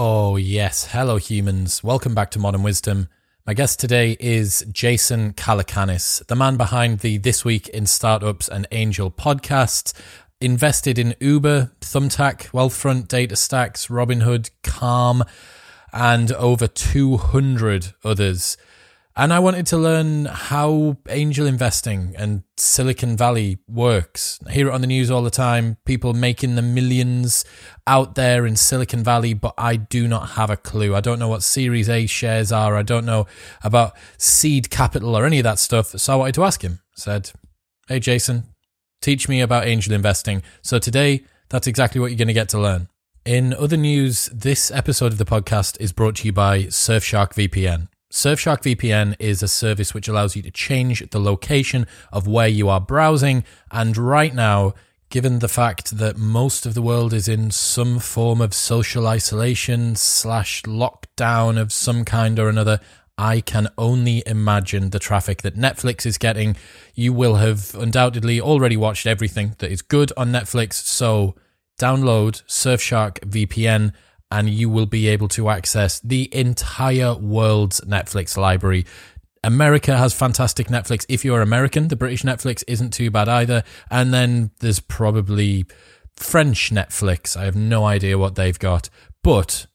Oh, yes. Hello, humans. Welcome back to Modern Wisdom. My guest today is Jason Calacanis, the man behind the This Week in Startups and Angel podcast, invested in Uber, Thumbtack, Wealthfront, DataStax, Robinhood, Calm, and over 200 others. And I wanted to learn how angel investing and Silicon Valley works. I hear it on the news all the time, people making the millions out there in Silicon Valley, but I do not have a clue. I don't know what Series A shares are. I don't know about seed capital or any of that stuff. So I wanted to ask him. I said, Hey, Jason, teach me about angel investing. So today, that's exactly what you're going to get to learn. In other news, this episode of the podcast is brought to you by Surfshark VPN. Surfshark VPN is a service which allows you to change the location of where you are browsing. And right now, given the fact that most of the world is in some form of social isolation slash lockdown of some kind or another, I can only imagine the traffic that Netflix is getting. You will have undoubtedly already watched everything that is good on Netflix. So download Surfshark VPN and you will be able to access the entire world's Netflix library. America has fantastic Netflix. If you're American, the British Netflix isn't too bad either. And then there's probably French Netflix. I have no idea what they've got. But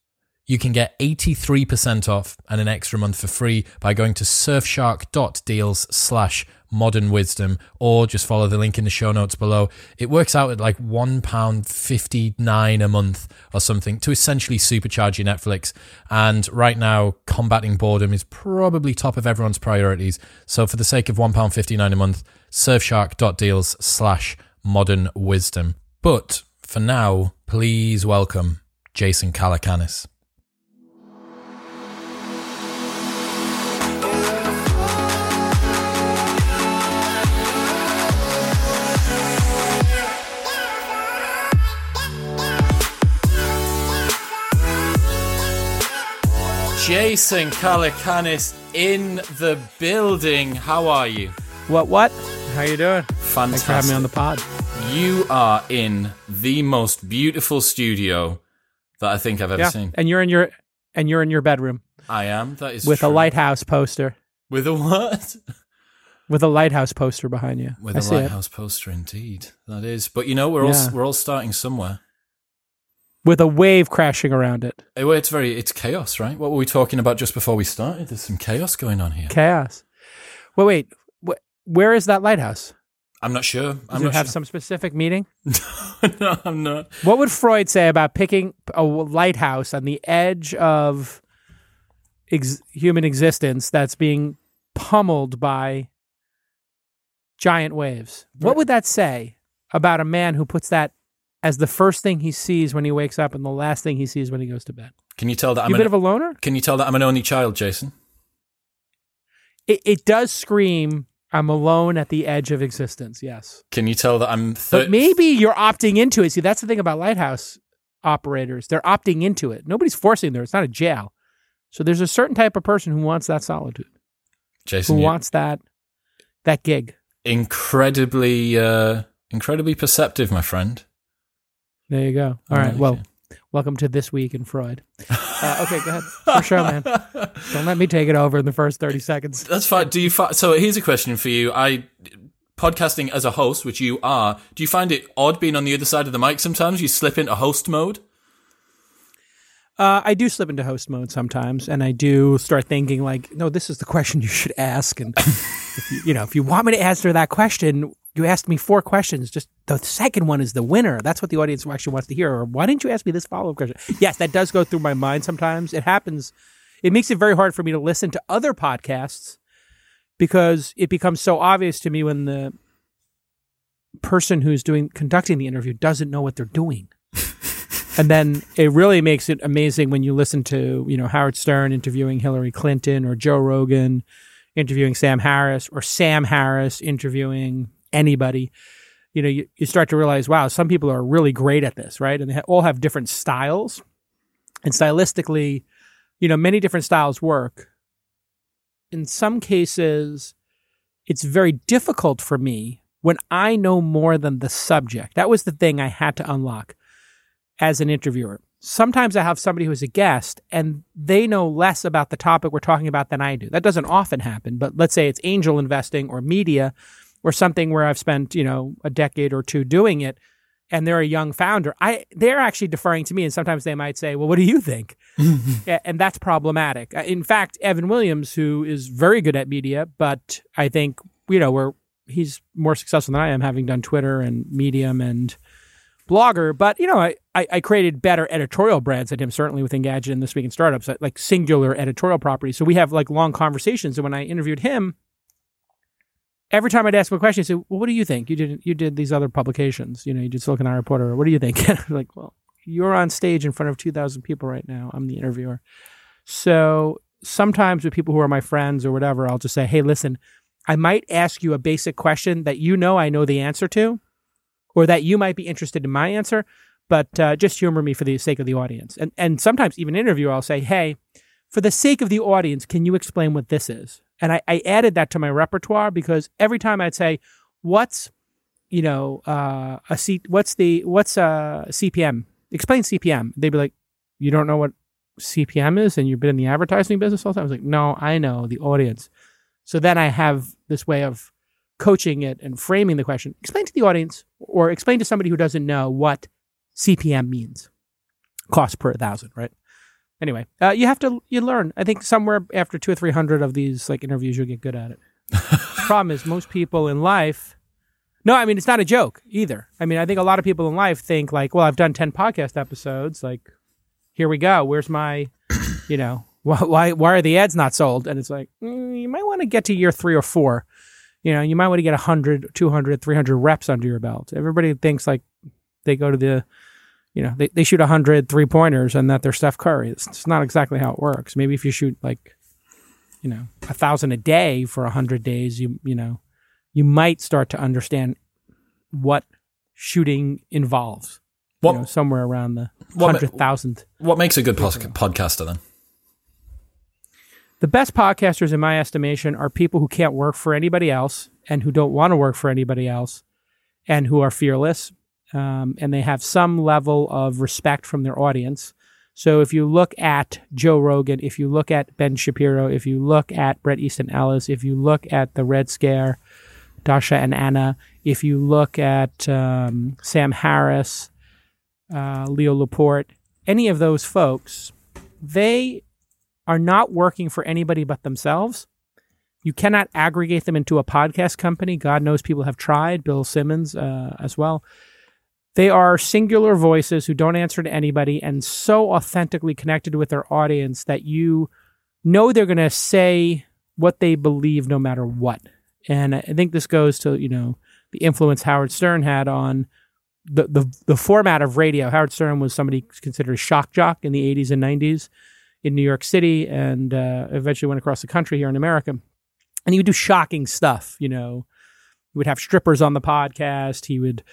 you can get 83% off and an extra month for free by going to surfshark.deals slash modern wisdom or just follow the link in the show notes below. It works out at like £1.59 a month or something to essentially supercharge your Netflix. And right now, combating boredom is probably top of everyone's priorities. So for the sake of £1.59 a month, surfshark.deals slash modern wisdom. But for now, please welcome Jason Calacanis. Jason Calacanis in the building. How are you? What? What? How you doing? Fantastic. Thanks for having me on the pod. You are in the most beautiful studio that I think I've ever Yeah, seen. and you're in your and you're in your bedroom I am. That is with true. a lighthouse poster. With a what? With a lighthouse poster behind you. With I a see it. lighthouse poster, indeed. That is. But you know, we're all we're all starting somewhere. With a wave crashing around it. It's very it's chaos, right? What were we talking about just before we started? There's some chaos going on here. Chaos. Well, wait. Wh- where is that lighthouse? I'm not sure. I'm it not have sure. some specific meaning? no, I'm not. What would Freud say about picking a lighthouse on the edge of ex- human existence that's being pummeled by giant waves? What would that say about a man who puts that as the first thing he sees when he wakes up and the last thing he sees when he goes to bed? Can you tell that I'm you a bit of a loner? Can you tell that I'm an only child, Jason? It, it does scream, I'm alone at the edge of existence, yes. Can you tell that I'm thir- But maybe you're opting into it. See, that's the thing about lighthouse operators. They're opting into it. Nobody's forcing them. It's not a jail. So there's a certain type of person who wants that solitude, Jason? who you- wants that that gig. incredibly, uh, incredibly perceptive, my friend. There you go. All right. Well, welcome to this week in Freud. Uh, okay, go ahead. For sure, man. Don't let me take it over in the first thirty seconds. That's fine. Do you? Fi- so here's a question for you. I podcasting as a host, which you are. Do you find it odd being on the other side of the mic? Sometimes you slip into host mode. Uh, I do slip into host mode sometimes, and I do start thinking like, no, this is the question you should ask, and if you, you know, if you want me to answer that question, you asked me four questions. Just the second one is the winner. That's what the audience actually wants to hear. Or why didn't you ask me this follow up question? Yes, that does go through my mind sometimes. It happens. It makes it very hard for me to listen to other podcasts because it becomes so obvious to me when the person who's doing conducting the interview doesn't know what they're doing. And then it really makes it amazing when you listen to, you know, Howard Stern interviewing Hillary Clinton or Joe Rogan interviewing Sam Harris or Sam Harris interviewing anybody. You know, you, you start to realize, wow, some people are really great at this, right? And they ha- all have different styles. And stylistically, you know, many different styles work. In some cases, it's very difficult for me when I know more than the subject. That was the thing I had to unlock as an interviewer. sometimes I have somebody who's a guest and they know less about the topic we're talking about than I do. That doesn't often happen, but let's say it's angel investing or media or something where I've spent, you know, a decade or two doing it and they're a young founder. I they're actually deferring to me and sometimes they might say, "Well, what do you think?" and that's problematic. Uh, in fact, Evan Williams who is very good at media, but I think, you know, we're he's more successful than I am having done Twitter and Medium and blogger, but you know, I, I, I, created better editorial brands than him, certainly with Engadget and This Week in Startups, like singular editorial properties. So we have like long conversations. And when I interviewed him, every time I'd ask him a question, he'd say, Well, what do you think? You did you did these other publications, you know, you did Silicon Alley Reporter. What do you think? And I'm like, Well, you're on stage in front of 2,000 people right now. I'm the interviewer. So sometimes with people who are my friends or whatever, I'll just say, Hey, listen, I might ask you a basic question that you know I know the answer to or that you might be interested in my answer, but uh, just humor me for the sake of the audience. And and sometimes even interview, I'll say, hey, for the sake of the audience, can you explain what this is? And I, I added that to my repertoire because every time I'd say, what's you know uh, a C, what's the what's a CPM? Explain CPM. They'd be like, you don't know what CPM is, and you've been in the advertising business all the time. I was like, no, I know the audience. So then I have this way of coaching it and framing the question, explain to the audience or explain to somebody who doesn't know what CPM means. Cost per thousand, right? Anyway, uh, you have to you learn. I think somewhere after two or three hundred of these like interviews, you'll get good at it. problem is, most people in life. No, I mean it's not a joke either. I mean, I think a lot of people in life think like, well, I've done ten podcast episodes. Like, here we go. Where's my, you know, why why, why are the ads not sold? And it's like mm, you might want to get to year three or four you know, you might want to get 100, 200, 300 reps under your belt. Everybody thinks like they go to the, you know, they, they shoot 100 three pointers and that they're Steph Curry. It's, it's not exactly how it works. Maybe if you shoot like, you know, a thousand a day for a hundred days, you, you know, you might start to understand what shooting involves. What, you know, somewhere around the hundred thousand. What makes a good podcaster then? The best podcasters, in my estimation, are people who can't work for anybody else and who don't want to work for anybody else and who are fearless um, and they have some level of respect from their audience. So if you look at Joe Rogan, if you look at Ben Shapiro, if you look at Bret Easton Ellis, if you look at the Red Scare, Dasha and Anna, if you look at um, Sam Harris, uh, Leo Laporte, any of those folks, they are not working for anybody but themselves. You cannot aggregate them into a podcast company. God knows people have tried, Bill Simmons uh, as well. They are singular voices who don't answer to anybody and so authentically connected with their audience that you know they're going to say what they believe no matter what. And I think this goes to, you know, the influence Howard Stern had on the, the, the format of radio. Howard Stern was somebody considered a shock jock in the 80s and 90s in New York City and uh, eventually went across the country here in America. And he would do shocking stuff. You know, he would have strippers on the podcast. He would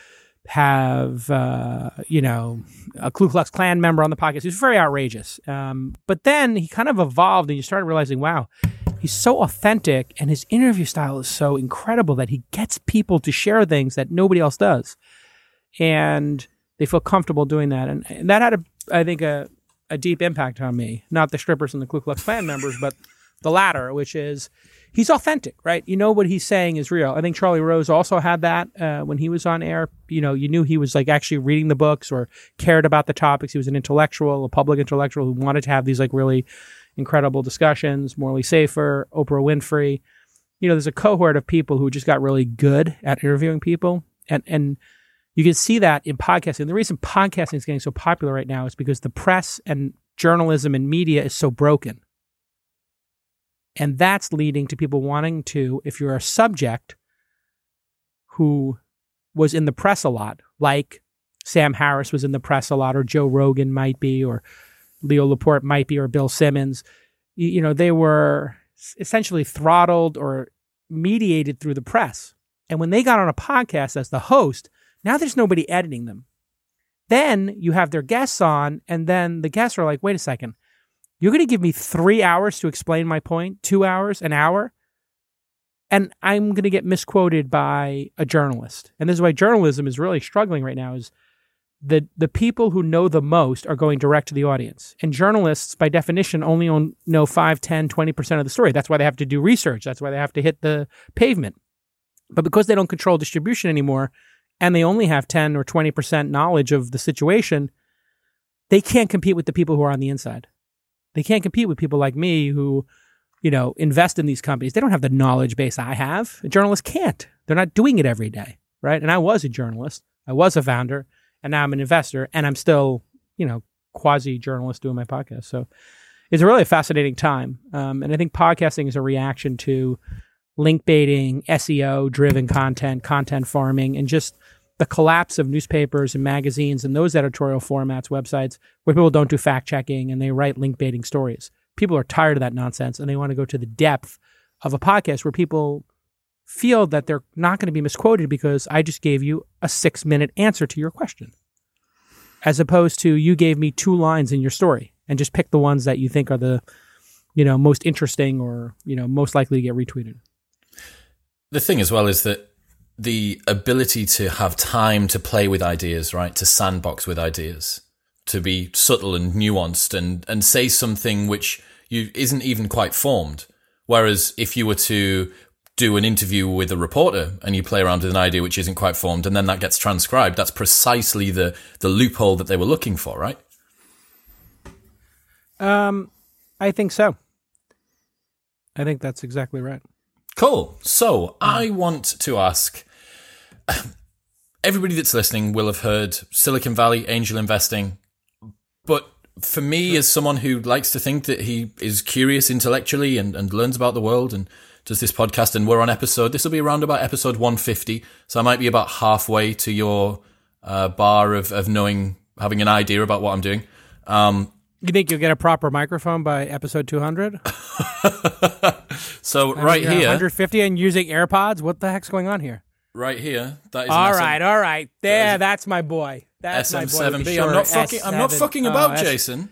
have, uh, you know, a Ku Klux Klan member on the podcast. He was very outrageous. Um, but then he kind of evolved and you started realizing, wow, he's so authentic and his interview style is so incredible that he gets people to share things that nobody else does. And they feel comfortable doing that. And, and that had, a, I think, a, a deep impact on me. Not the strippers and the Ku Klux Klan members, but the latter, which is he's authentic, right? You know what he's saying is real. I think Charlie Rose also had that uh, when he was on air. You know, you knew he was like actually reading the books or cared about the topics. He was an intellectual, a public intellectual who wanted to have these like really incredible discussions. Morley Safer, Oprah Winfrey. You know, there's a cohort of people who just got really good at interviewing people, and and you can see that in podcasting. The reason podcasting is getting so popular right now is because the press and journalism and media is so broken. And that's leading to people wanting to, if you're a subject who was in the press a lot, like Sam Harris was in the press a lot, or Joe Rogan might be, or Leo Laporte might be, or Bill Simmons, you, you know, they were essentially throttled or mediated through the press. And when they got on a podcast as the host, now there's nobody editing them. Then you have their guests on, and then the guests are like, wait a second, you're going to give me three hours to explain my point, two hours, an hour? And I'm going to get misquoted by a journalist. And this is why journalism is really struggling right now is the the people who know the most are going direct to the audience. And journalists, by definition, only know 5, 10, 20% of the story. That's why they have to do research. That's why they have to hit the pavement. But because they don't control distribution anymore and they only have 10 or 20% knowledge of the situation, they can't compete with the people who are on the inside. They can't compete with people like me who, you know, invest in these companies. They don't have the knowledge base I have. A journalist can't. They're not doing it every day, right? And I was a journalist. I was a founder and now I'm an investor and I'm still, you know, quasi journalist doing my podcast. So it's really a really fascinating time. Um, and I think podcasting is a reaction to link baiting, SEO driven content, content farming, and just the collapse of newspapers and magazines and those editorial formats, websites where people don't do fact checking and they write link baiting stories. People are tired of that nonsense and they want to go to the depth of a podcast where people feel that they're not going to be misquoted because I just gave you a six minute answer to your question. As opposed to you gave me two lines in your story and just pick the ones that you think are the, you know, most interesting or, you know, most likely to get retweeted. The thing as well is that the ability to have time to play with ideas, right? To sandbox with ideas, to be subtle and nuanced and, and say something which you isn't even quite formed. Whereas if you were to do an interview with a reporter and you play around with an idea which isn't quite formed and then that gets transcribed, that's precisely the, the loophole that they were looking for, right? Um, I think so. I think that's exactly right. Cool. So I want to ask everybody that's listening will have heard Silicon Valley angel investing, but for me, as someone who likes to think that he is curious intellectually and, and learns about the world and does this podcast, and we're on episode, this will be around about episode 150. So I might be about halfway to your uh, bar of, of knowing, having an idea about what I'm doing. Um, you think you'll get a proper microphone by episode 200? so right here, 150 and using AirPods. What the heck's going on here? Right here, that is all right. All right, there. That's my boy. That's SM7B. I'm not fucking. I'm not fucking about, Jason.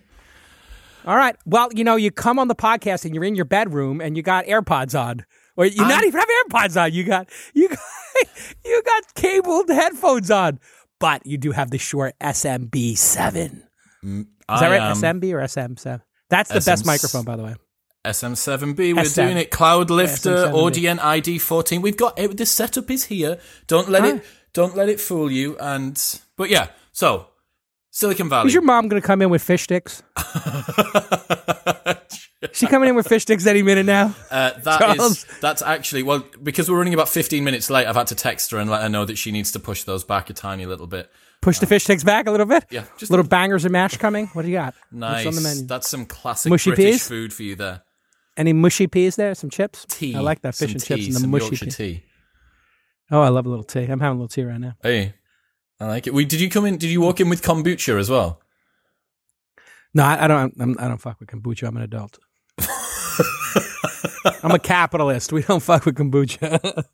All right. Well, you know, you come on the podcast and you're in your bedroom and you got AirPods on, or you not even have AirPods on. You got you got you got cabled headphones on, but you do have the Shure SMB7. Mm, Is that I right? SMB or SM7? That's the SM- best microphone, by the way. SM7B, we're SM. doing it. Cloud Lifter, yeah, Audient ID14. We've got it. The setup is here. Don't let it. Don't let it fool you. And but yeah. So Silicon Valley. Is your mom going to come in with fish sticks? she coming in with fish sticks any minute now? Uh, that is, that's actually well because we're running about 15 minutes late. I've had to text her and let her know that she needs to push those back a tiny little bit. Push the fish sticks back a little bit. Yeah, just little bangers and mash coming. What do you got? Nice. What's on the menu? That's some classic mushy British peas? food for you there. Any mushy peas there? Some chips. Tea. I like that fish and tea, chips and the mushy Yorkshire pea. tea. Oh, I love a little tea. I'm having a little tea right now. Hey, I like it. Wait, did you come in? Did you walk in with kombucha as well? No, I, I don't. I'm, I do not fuck with kombucha. I'm an adult. I'm a capitalist. We don't fuck with kombucha.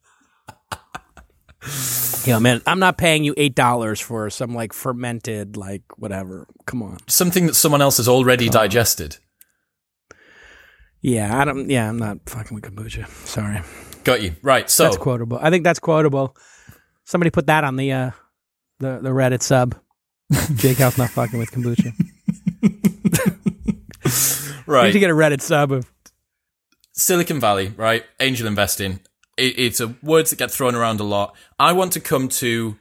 yeah, man, I'm not paying you eight dollars for some like fermented, like whatever. Come on, something that someone else has already digested. Yeah, I don't. Yeah, I'm not fucking with kombucha. Sorry. Got you right. So that's quotable. I think that's quotable. Somebody put that on the uh, the the Reddit sub. Jake House not fucking with kombucha. right. need to get a Reddit sub of Silicon Valley, right? Angel investing. It, it's a words that get thrown around a lot. I want to come to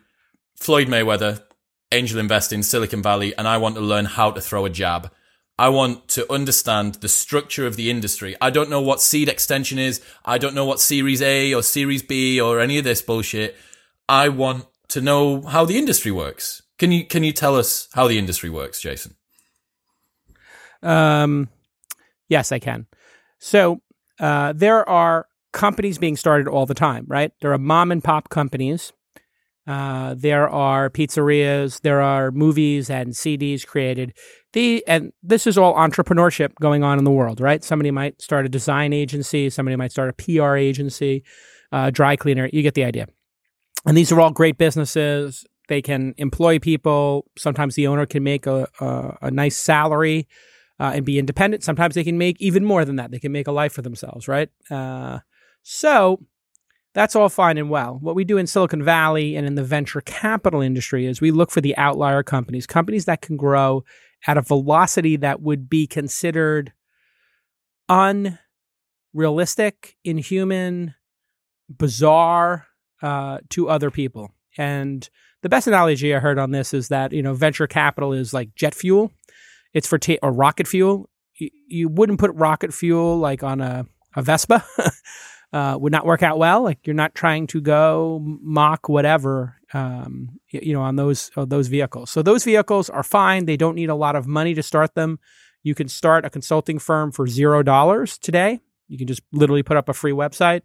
Floyd Mayweather, angel investing, Silicon Valley, and I want to learn how to throw a jab. I want to understand the structure of the industry. I don't know what seed extension is. I don't know what Series A or Series B or any of this bullshit. I want to know how the industry works. Can you can you tell us how the industry works, Jason? Um, yes, I can. So uh, there are companies being started all the time, right? There are mom and pop companies. Uh, there are pizzerias. There are movies and CDs created. The and this is all entrepreneurship going on in the world, right? Somebody might start a design agency. Somebody might start a PR agency, uh, dry cleaner. You get the idea. And these are all great businesses. They can employ people. Sometimes the owner can make a, a, a nice salary uh, and be independent. Sometimes they can make even more than that. They can make a life for themselves, right? Uh, so That's all fine and well. What we do in Silicon Valley and in the venture capital industry is we look for the outlier companies, companies that can grow at a velocity that would be considered unrealistic, inhuman, bizarre uh, to other people. And the best analogy I heard on this is that you know venture capital is like jet fuel. It's for ta- or rocket fuel. You, you wouldn't put rocket fuel like on a, a Vespa. uh, would not work out well. Like you're not trying to go Mach whatever, um, you know, on those uh, those vehicles. So those vehicles are fine. They don't need a lot of money to start them. You can start a consulting firm for zero dollars today. You can just literally put up a free website,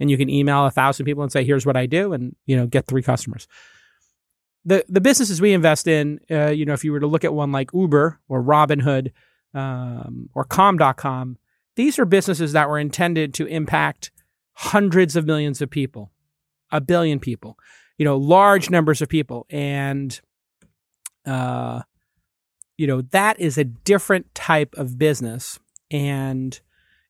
and you can email a thousand people and say, "Here's what I do," and you know, get three customers. The the businesses we invest in, uh, you know, if you were to look at one like Uber or Robinhood um, or Calm.com, these are businesses that were intended to impact hundreds of millions of people, a billion people, you know, large numbers of people. And, uh, you know, that is a different type of business. And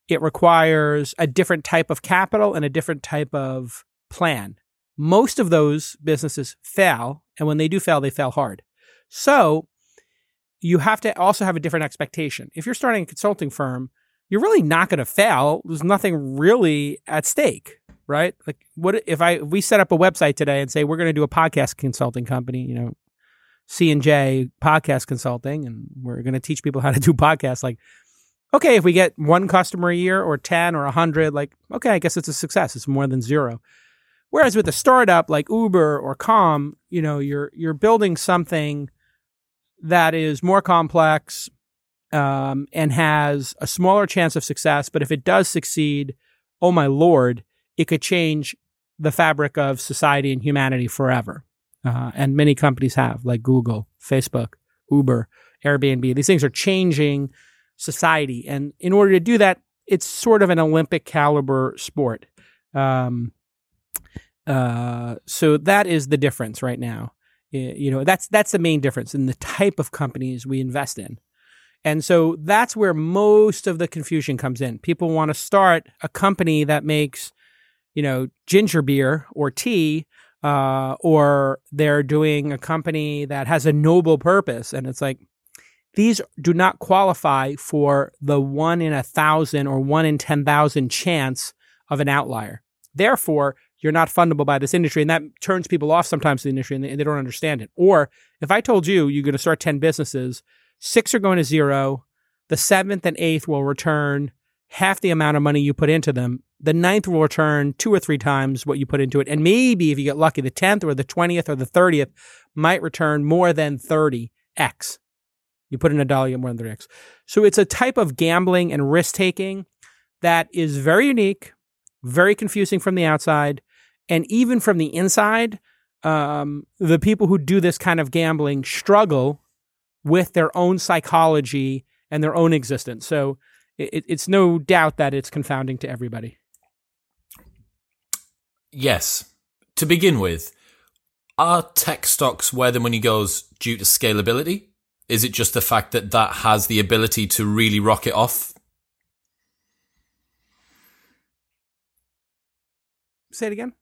it requires a different type of capital and a different type of plan. Most of those businesses fail. And when they do fail, they fail hard. So you have to also have a different expectation. If you're starting a consulting firm, you're really not going to fail. There's nothing really at stake, right? Like, what if I if we set up a website today and say we're going to do a podcast consulting company, you know, C and J Podcast Consulting, and we're going to teach people how to do podcasts. Like, okay, if we get one customer a year, or ten, or a hundred, like, okay, I guess it's a success. It's more than zero. Whereas with a startup like Uber or Calm, you know, you're you're building something that is more complex, um, and has a smaller chance of success. But if it does succeed, oh my lord, it could change the fabric of society and humanity forever. Uh, and many companies have, like Google, Facebook, Uber, Airbnb. These things are changing society. And in order to do that, it's sort of an Olympic caliber sport. Um, uh, so that is the difference right now. You know, that's that's the main difference in the type of companies we invest in. And so that's where most of the confusion comes in. People want to start a company that makes, you know, ginger beer or tea, uh, or they're doing a company that has a noble purpose. And it's like, these do not qualify for the one in a thousand or one in 10,000 chance of an outlier. Therefore, you're not fundable by this industry. And that turns people off sometimes to the industry and they, and they don't understand it. Or if I told you you're going to start 10 businesses Six are going to zero. The seventh and eighth will return half the amount of money you put into them. The ninth will return two or three times what you put into it. And maybe if you get lucky, the 10th or the 20th or the 30th might return more than 30x. You put in a dollar, you get more than 30x. So it's a type of gambling and risk taking that is very unique, very confusing from the outside. And even from the inside, um, the people who do this kind of gambling struggle with their own psychology and their own existence. So it, it's no doubt that it's confounding to everybody. Yes. To begin with, are tech stocks where the money goes due to scalability? Is it just the fact that that has the ability to really rocket off? Say it again.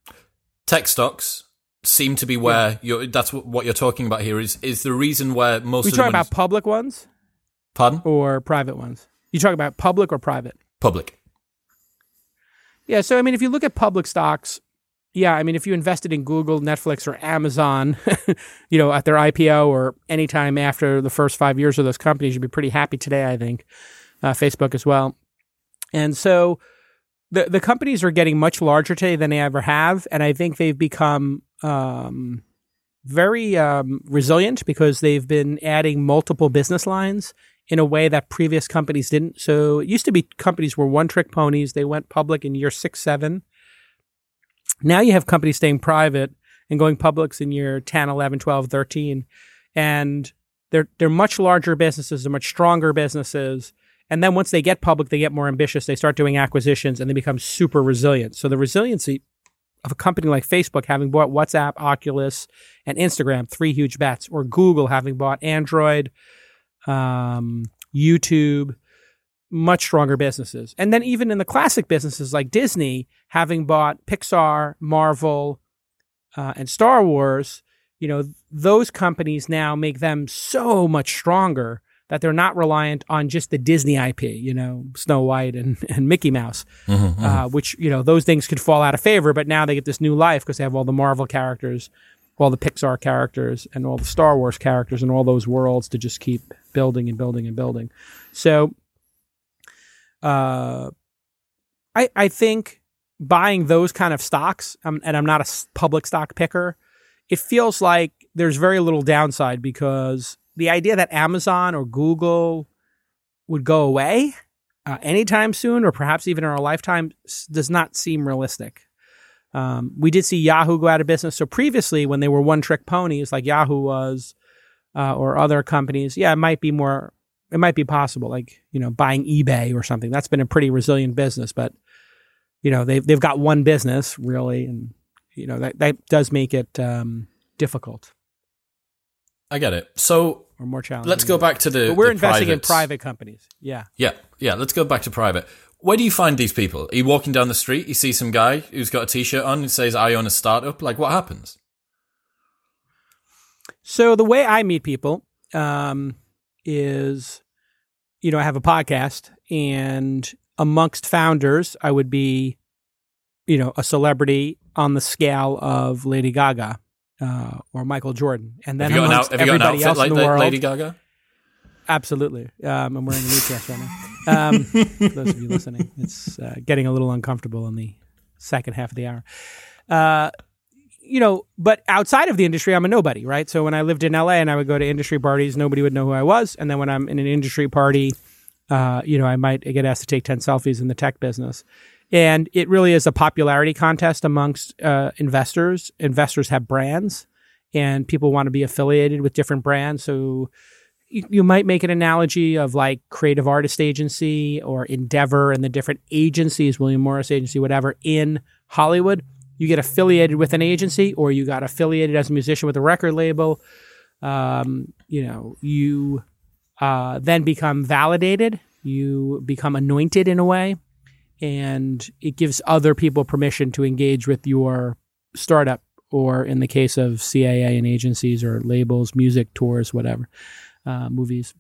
Tech stocks seem to be where yeah. you're. That's what you're talking about here. Is is the reason where most we talk about public ones, pardon, or private ones? You talk about public or private? Public. Yeah. So I mean, if you look at public stocks, yeah, I mean, if you invested in Google, Netflix, or Amazon, you know, at their IPO or anytime after the first five years of those companies, you'd be pretty happy today. I think, uh, Facebook as well, and so the the companies are getting much larger today than they ever have, and I think they've become um, very um, resilient because they've been adding multiple business lines in a way that previous companies didn't. So it used to be companies were one trick ponies. They went public in year six, seven. Now you have companies staying private and going publics in year 10, 11, 12, 13. And they're, they're much larger businesses, they're much stronger businesses. And then once they get public, they get more ambitious. They start doing acquisitions and they become super resilient. So the resiliency of a company like Facebook having bought WhatsApp, Oculus, and Instagram, three huge bets, or Google having bought Android, um, YouTube, much stronger businesses. And then even in the classic businesses like Disney, having bought Pixar, Marvel, uh, and Star Wars, you know, those companies now make them so much stronger that they're not reliant on just the Disney IP, you know, Snow White and, and Mickey Mouse, mm-hmm, uh, which, you know, those things could fall out of favor, but now they get this new life because they have all the Marvel characters, all the Pixar characters, and all the Star Wars characters and all those worlds to just keep building and building and building. So, uh, I, I think buying those kind of stocks, um, and I'm not a public stock picker, it feels like there's very little downside because the idea that Amazon or Google would go away uh, anytime soon, or perhaps even in our lifetime, does not seem realistic. Um, we did see Yahoo go out of business. So previously, when they were one trick ponies like Yahoo was, uh, or other companies, yeah, it might be more, it might be possible, like you know, buying eBay or something. That's been a pretty resilient business, but you know, they've they've got one business really, and you know that that does make it um, difficult. I get it. So or more challenging. Let's go back to the. But we're the investing privates. in private companies. Yeah. Yeah, yeah. Let's go back to private. Where do you find these people? Are you walking down the street? You see some guy who's got a t-shirt on and says, "I own a startup." Like, what happens? So the way I meet people um, is, you know, I have a podcast, and amongst founders, I would be, you know, a celebrity on the scale of Lady Gaga uh, or Michael Jordan, and then amongst an, everybody else like in the world, Lady Gaga. Absolutely, um, I'm wearing a new dress right now. Um, for those of you listening, it's uh, getting a little uncomfortable in the second half of the hour. Uh, you know, but outside of the industry, I'm a nobody, right? So when I lived in LA and I would go to industry parties, nobody would know who I was. And then when I'm in an industry party, uh, you know, I might get asked to take 10 selfies in the tech business. And it really is a popularity contest amongst uh, investors. Investors have brands and people want to be affiliated with different brands. So you, you might make an analogy of like Creative Artist Agency or Endeavor and the different agencies, William Morris Agency, whatever, in Hollywood. You get affiliated with an agency or you got affiliated as a musician with a record label. Um, you know, you uh, then become validated. You become anointed in a way and it gives other people permission to engage with your startup or in the case of CAA and agencies or labels, music tours, whatever, uh, movies.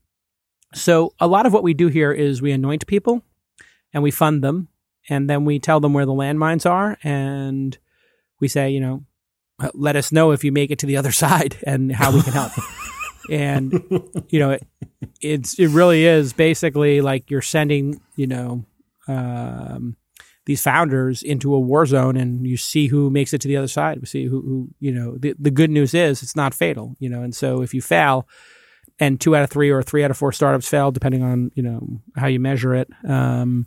So a lot of what we do here is we anoint people and we fund them and then we tell them where the landmines are and we say, you know, let us know if you make it to the other side and how we can help. and you know, it, it's it really is basically like you're sending, you know, um, these founders into a war zone and you see who makes it to the other side. We see who, who, you know, the, the good news is it's not fatal, you know, and so if you fail and two out of three or three out of four startups fail, depending on, you know, how you measure it, um,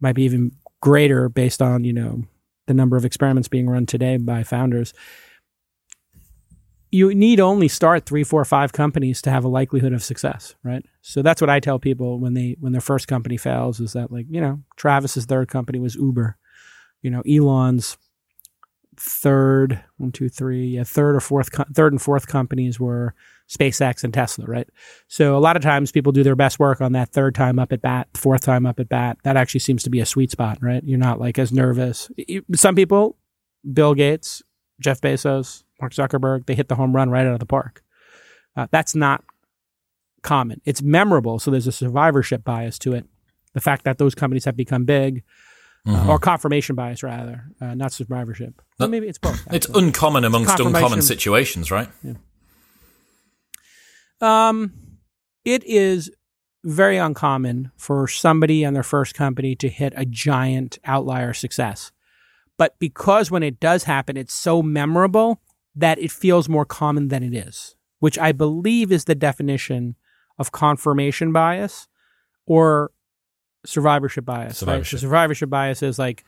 might be even greater based on, you know, the number of experiments being run today by founders you need only start three, four, five companies to have a likelihood of success, right? So that's what I tell people when they when their first company fails is that like you know Travis's third company was Uber, you know Elon's third one two three yeah third or fourth third and fourth companies were SpaceX and Tesla, right? So a lot of times people do their best work on that third time up at bat, fourth time up at bat. That actually seems to be a sweet spot, right? You're not like as nervous. Some people, Bill Gates, Jeff Bezos, Mark Zuckerberg, they hit the home run right out of the park. Uh, that's not common. It's memorable, so there's a survivorship bias to it. The fact that those companies have become big, uh, mm-hmm. uh, or confirmation bias rather, uh, not survivorship. Well, maybe it's both. Actually. It's uncommon amongst uncommon situations, right? Yeah. Um, it is very uncommon for somebody and their first company to hit a giant outlier success. But because when it does happen, it's so memorable that it feels more common than it is, which I believe is the definition of confirmation bias or survivorship bias. Survivorship. Right? So survivorship bias is like,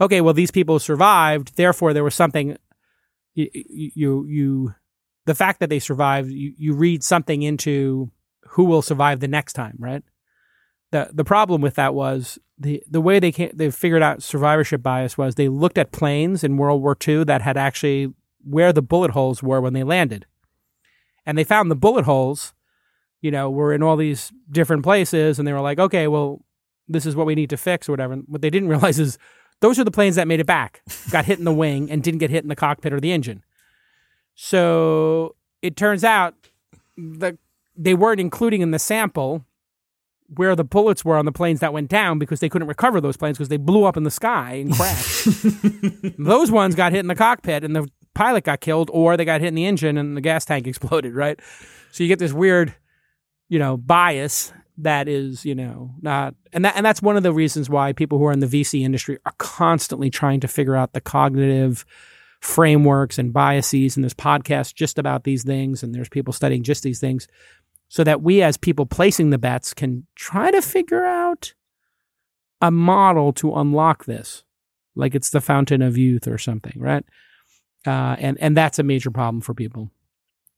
okay, well, these people survived, therefore there was something you, you, you the fact that they survived, you, you read something into who will survive the next time, right? The the problem with that was the the way they came, they figured out survivorship bias was they looked at planes in World War II that had actually where the bullet holes were when they landed. And they found the bullet holes, you know, were in all these different places. And they were like, okay, well, this is what we need to fix or whatever. And What they didn't realize is those are the planes that made it back, got hit in the wing, and didn't get hit in the cockpit or the engine. So it turns out that they weren't including in the sample where the bullets were on the planes that went down because they couldn't recover those planes because they blew up in the sky and crashed. those ones got hit in the cockpit and the pilot got killed, or they got hit in the engine and the gas tank exploded, right? So you get this weird, you know, bias that is, you know, not and that and that's one of the reasons why people who are in the VC industry are constantly trying to figure out the cognitive frameworks and biases. And there's podcasts just about these things and there's people studying just these things so that we as people placing the bets can try to figure out a model to unlock this. Like it's the fountain of youth or something right uh, and and that's a major problem for people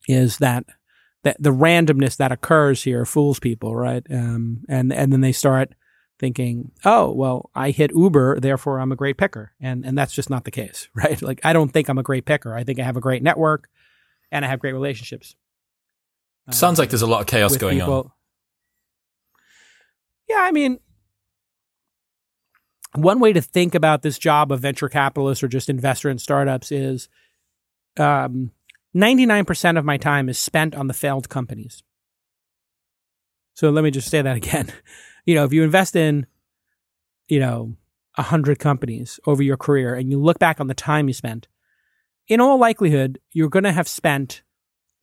is that that the randomness that occurs here fools people right um, and and then they start thinking oh well i hit uber therefore i'm a great picker and and that's just not the case right like i don't think i'm a great picker i think i have a great network and i have great relationships Sounds like there's a lot of chaos going people. on. Yeah, I mean, one way to think about this job of venture capitalist or just investor in startups is um, 99% of my time is spent on the failed companies. So let me just say that again. You know, if you invest in, you know, 100 companies over your career and you look back on the time you spent, in all likelihood, you're going to have spent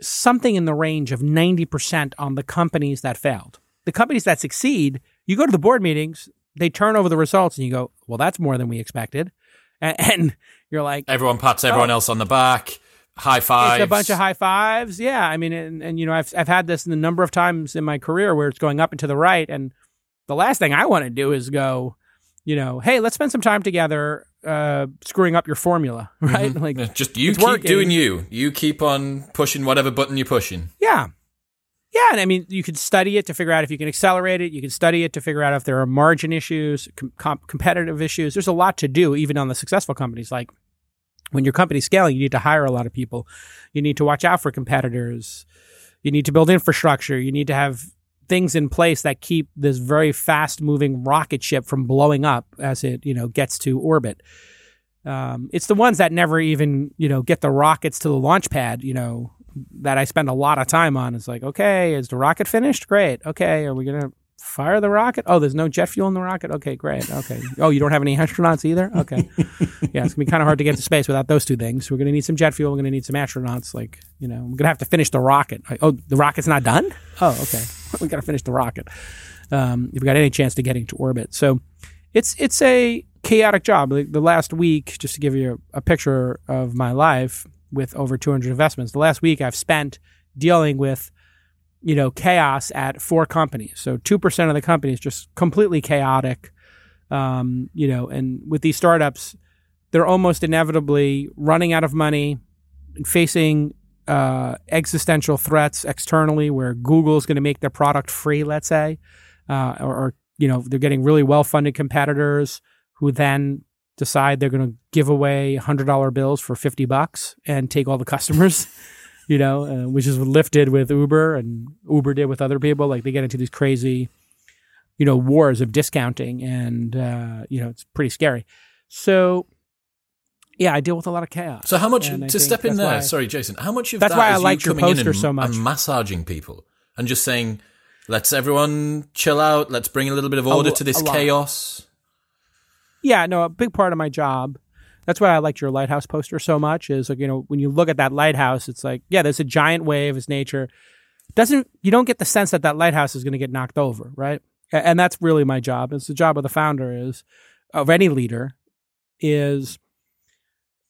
something in the range of 90% on the companies that failed. The companies that succeed, you go to the board meetings, they turn over the results, and you go, well, that's more than we expected. And, and you're like, Everyone pats everyone Oh. else on the back. High fives. it's a bunch of high fives. Yeah. I mean, and, and you know, I've, I've had this in a number of times in my career where it's going up and to the right. And the last thing I want to do is go, you know, hey, let's spend some time together uh, screwing up your formula, right? Like, Just you keep working. doing you. You keep on pushing whatever button you're pushing. Yeah. Yeah. And I mean, you could study it to figure out if you can accelerate it. You can study it to figure out if there are margin issues, com- com- competitive issues. There's a lot to do, even on the successful companies. Like when your company's scaling, you need to hire a lot of people. You need to watch out for competitors. You need to build infrastructure. You need to have things in place that keep this very fast moving rocket ship from blowing up as it, you know, gets to orbit. Um, it's the ones that never even, you know, get the rockets to the launch pad, you know, that I spend a lot of time on. It's like, okay, is the rocket finished? Great. Okay, are we gonna fire the rocket? Oh, there's no jet fuel in the rocket. Okay, great. Okay. Oh, you don't have any astronauts either. Okay. yeah, it's gonna be kind of hard to get to space without those two things. We're gonna need some jet fuel. We're gonna need some astronauts. Like, you know, we're gonna have to finish the rocket. Like, oh, the rocket's not done. Oh, okay. we gotta finish the rocket. Um, if we got any chance to getting to orbit, so it's it's a chaotic job. Like the last week, just to give you a, a picture of my life with over 200 investments, the last week I've spent dealing with, you know, chaos at four companies. So 2% of the companies just completely chaotic. Um, you know, and with these startups, they're almost inevitably running out of money facing uh, existential threats externally where Google's going to make their product free, let's say, uh, or, or, you know, they're getting really well funded competitors who then decide they're going to give away $100 bills for 50 bucks and take all the customers, you know, uh, which is what Lyft did with Uber and Uber did with other people. Like they get into these crazy, you know, wars of discounting and, uh, you know, it's pretty scary. So, yeah, I deal with a lot of chaos. So how much to step in there? why- Sorry, Jason. How much of That's that why I liked your coming in poster and, so much. and massaging people and just saying, "Let's everyone chill out. Let's bring a little bit of order lo- to this a chaos." Yeah, no, a big part of my job. That's why I liked your lighthouse poster so much. Is like you know when you look at that lighthouse, it's like yeah, there's a giant wave. It's nature. Doesn't you don't get the sense that that lighthouse is going to get knocked over, right? And that's really my job. It's the job of the founder is of any leader is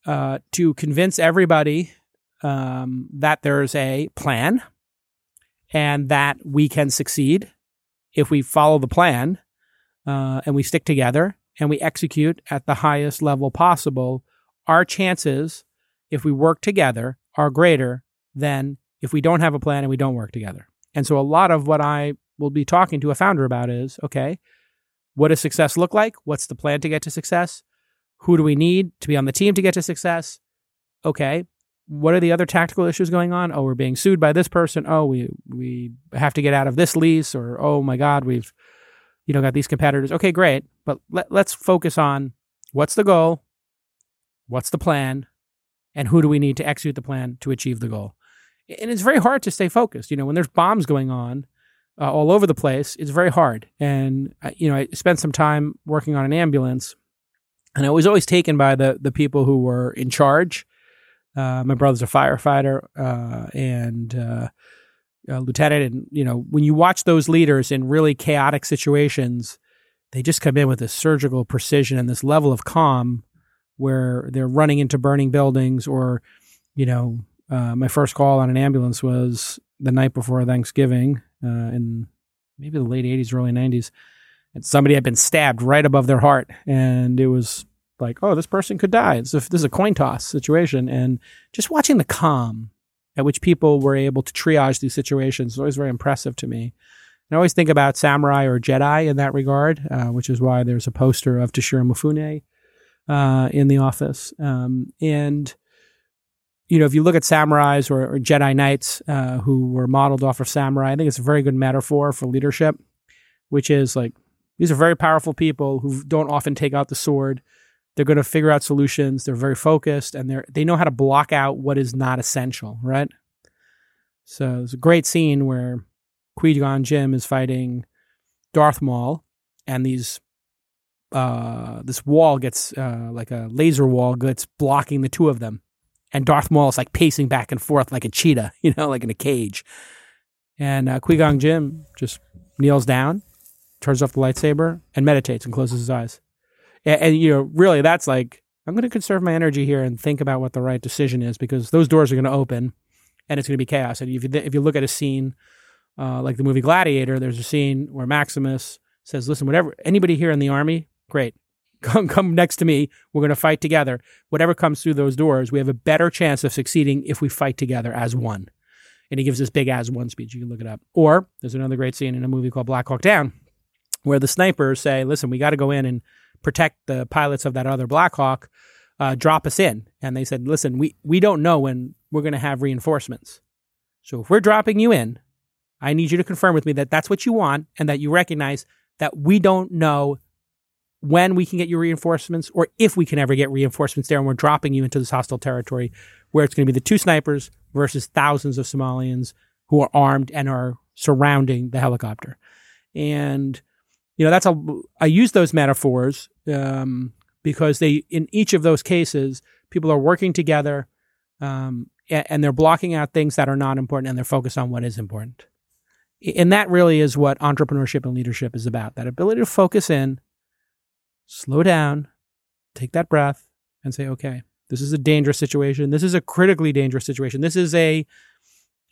uh, to convince everybody um, that there's a plan and that we can succeed if we follow the plan uh, and we stick together and we execute at the highest level possible, our chances, if we work together, are greater than if we don't have a plan and we don't work together. And so, a lot of what I will be talking to a founder about is okay, what does success look like? What's the plan to get to success? Who do we need to be on the team to get to success? Okay, what are the other tactical issues going on? Oh, we're being sued by this person. Oh, we we have to get out of this lease, or oh my God, we've you know, got these competitors. Okay, great. But let, let's focus on what's the goal, what's the plan, and who do we need to execute the plan to achieve the goal. And it's very hard to stay focused. You know, when there's bombs going on uh, all over the place, it's very hard. And, uh, you know, I spent some time working on an ambulance and I was always taken by the, the people who were in charge. Uh, my brother's a firefighter uh, and uh, lieutenant. And, you know, when you watch those leaders in really chaotic situations, they just come in with this surgical precision and this level of calm where they're running into burning buildings or, you know, uh, my first call on an ambulance was the night before Thanksgiving uh, in maybe the late 80s, early 90s. And somebody had been stabbed right above their heart. And it was like, oh, this person could die. It's a, this is a coin toss situation. And just watching the calm at which people were able to triage these situations is always very impressive to me. I always think about samurai or Jedi in that regard, uh, which is why there's a poster of Toshiro Mifune uh, in the office. Um, and you know, if you look at samurais or, or Jedi knights uh, who were modeled off of samurai, I think it's a very good metaphor for leadership, which is like these are very powerful people who don't often take out the sword. They're going to figure out solutions. They're very focused, and they're, they know how to block out what is not essential. Right. So it's a great scene where Qui Gon Jinn is fighting Darth Maul, and these uh, this wall gets uh, like a laser wall gets blocking the two of them, and Darth Maul is like pacing back and forth like a cheetah, you know, like in a cage. And uh, Qui Gon Jinn just kneels down, turns off the lightsaber, and meditates and closes his eyes. And, and you know, really, that's like I'm going to conserve my energy here and think about what the right decision is because those doors are going to open, and it's going to be chaos. And if you if you look at a scene uh, like the movie Gladiator, there's a scene where Maximus says, "Listen, whatever anybody here in the army, great. Come, come next to me. We're going to fight together. Whatever comes through those doors, we have a better chance of succeeding if we fight together as one. And he gives this big as one speech. You can look it up. Or there's another great scene in a movie called Black Hawk Down, where the snipers say, "Listen, we got to go in and protect the pilots of that other Black Hawk. Uh, drop us in." And they said, "Listen, we we don't know when we're going to have reinforcements. So if we're dropping you in, I need you to confirm with me that that's what you want and that you recognize that we don't know when we can get your reinforcements or if we can ever get reinforcements there and we're dropping you into this hostile territory where it's going to be the two snipers versus thousands of Somalians who are armed and are surrounding the helicopter. And, you know, that's a, I use those metaphors um, because they, in each of those cases, people are working together um, and they're blocking out things that are not important and they're focused on what is important. And that really is what entrepreneurship and leadership is about that ability to focus in, slow down, take that breath, and say, okay, this is a dangerous situation. This is a critically dangerous situation. This is a,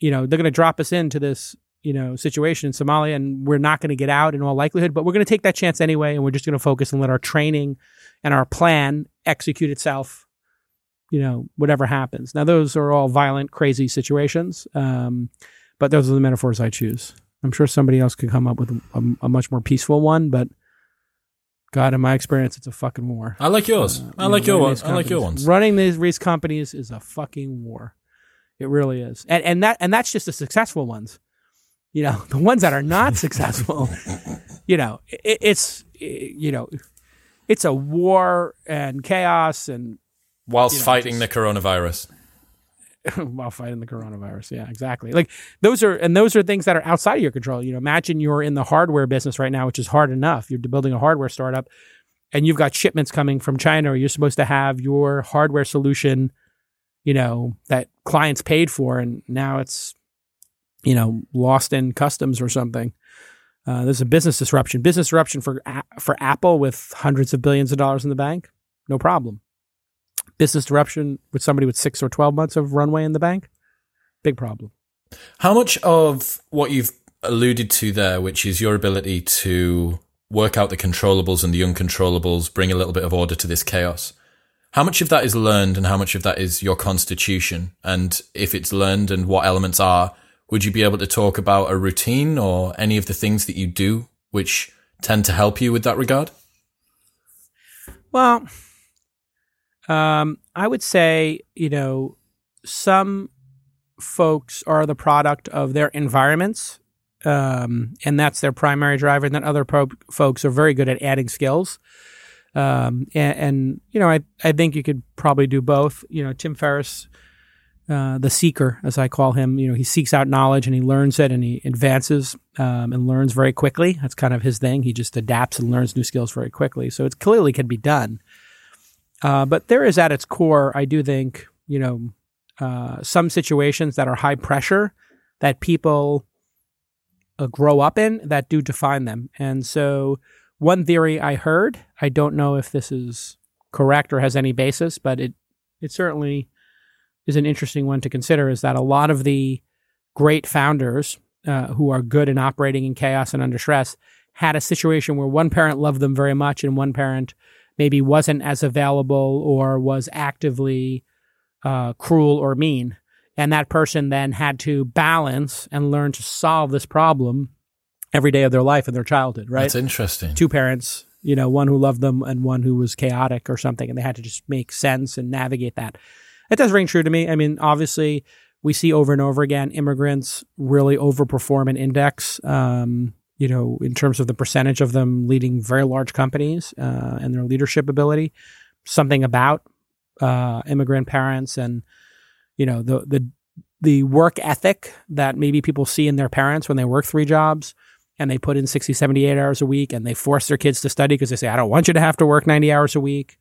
you know, they're going to drop us into this, you know, situation in Somalia and we're not going to get out in all likelihood, but we're going to take that chance anyway. And we're just going to focus and let our training and our plan execute itself, you know, whatever happens. Now, those are all violent, crazy situations. Um, but those are the metaphors I choose. I'm sure somebody else could come up with a, a much more peaceful one, but God, in my experience, it's a fucking war. I like yours. Uh, I like your ones. I like your ones. Running these, these companies is a fucking war. It really is, and and that and that's just the successful ones. You know, the ones that are not successful. You know, it, it's it, you know, it's a war and chaos and whilst you know, fighting just, the coronavirus. while fighting the coronavirus. Yeah, exactly. Like those are and those are things that are outside of your control. You know, imagine you're in the hardware business right now, which is hard enough. You're building a hardware startup and you've got shipments coming from China or you're supposed to have your hardware solution, you know, that clients paid for and now it's you know, lost in customs or something. Uh, there's a business disruption. Business disruption for for Apple with hundreds of billions of dollars in the bank, no problem business disruption with somebody with six or 12 months of runway in the bank, big problem. How much of what you've alluded to there, which is your ability to work out the controllables and the uncontrollables, bring a little bit of order to this chaos, how much of that is learned and how much of that is your constitution? And if it's learned and what elements are, would you be able to talk about a routine or any of the things that you do which tend to help you with that regard? Well, um, I would say, you know, some folks are the product of their environments um, and that's their primary driver. And then other folks are very good at adding skills. Um, and, and, you know, I, I think you could probably do both. You know, Tim Ferriss, uh, the seeker, as I call him, you know, he seeks out knowledge and he learns it and he advances um, and learns very quickly. That's kind of his thing. He just adapts and learns new skills very quickly. So it clearly can be done. Uh, but there is at its core, I do think, you know, uh, some situations that are high pressure that people uh, grow up in that do define them. And so, one theory I heard, I don't know if this is correct or has any basis, but it it certainly is an interesting one to consider. Is that a lot of the great founders uh, who are good in operating in chaos and under stress had a situation where one parent loved them very much and one parent maybe wasn't as available or was actively uh, cruel or mean. And that person then had to balance and learn to solve this problem every day of their life in their childhood, right? That's interesting. Two parents, you know, one who loved them and one who was chaotic or something, and they had to just make sense and navigate that. It does ring true to me. I mean, obviously, we see over and over again immigrants really overperform an index. Um, you know, in terms of the percentage of them leading very large companies uh, and their leadership ability. Something about uh, immigrant parents and you know the the the work ethic that maybe people see in their parents when they work three jobs and they put in 60 78 hours a week and they force their kids to study because they say i don't want you to have to work 90 hours a week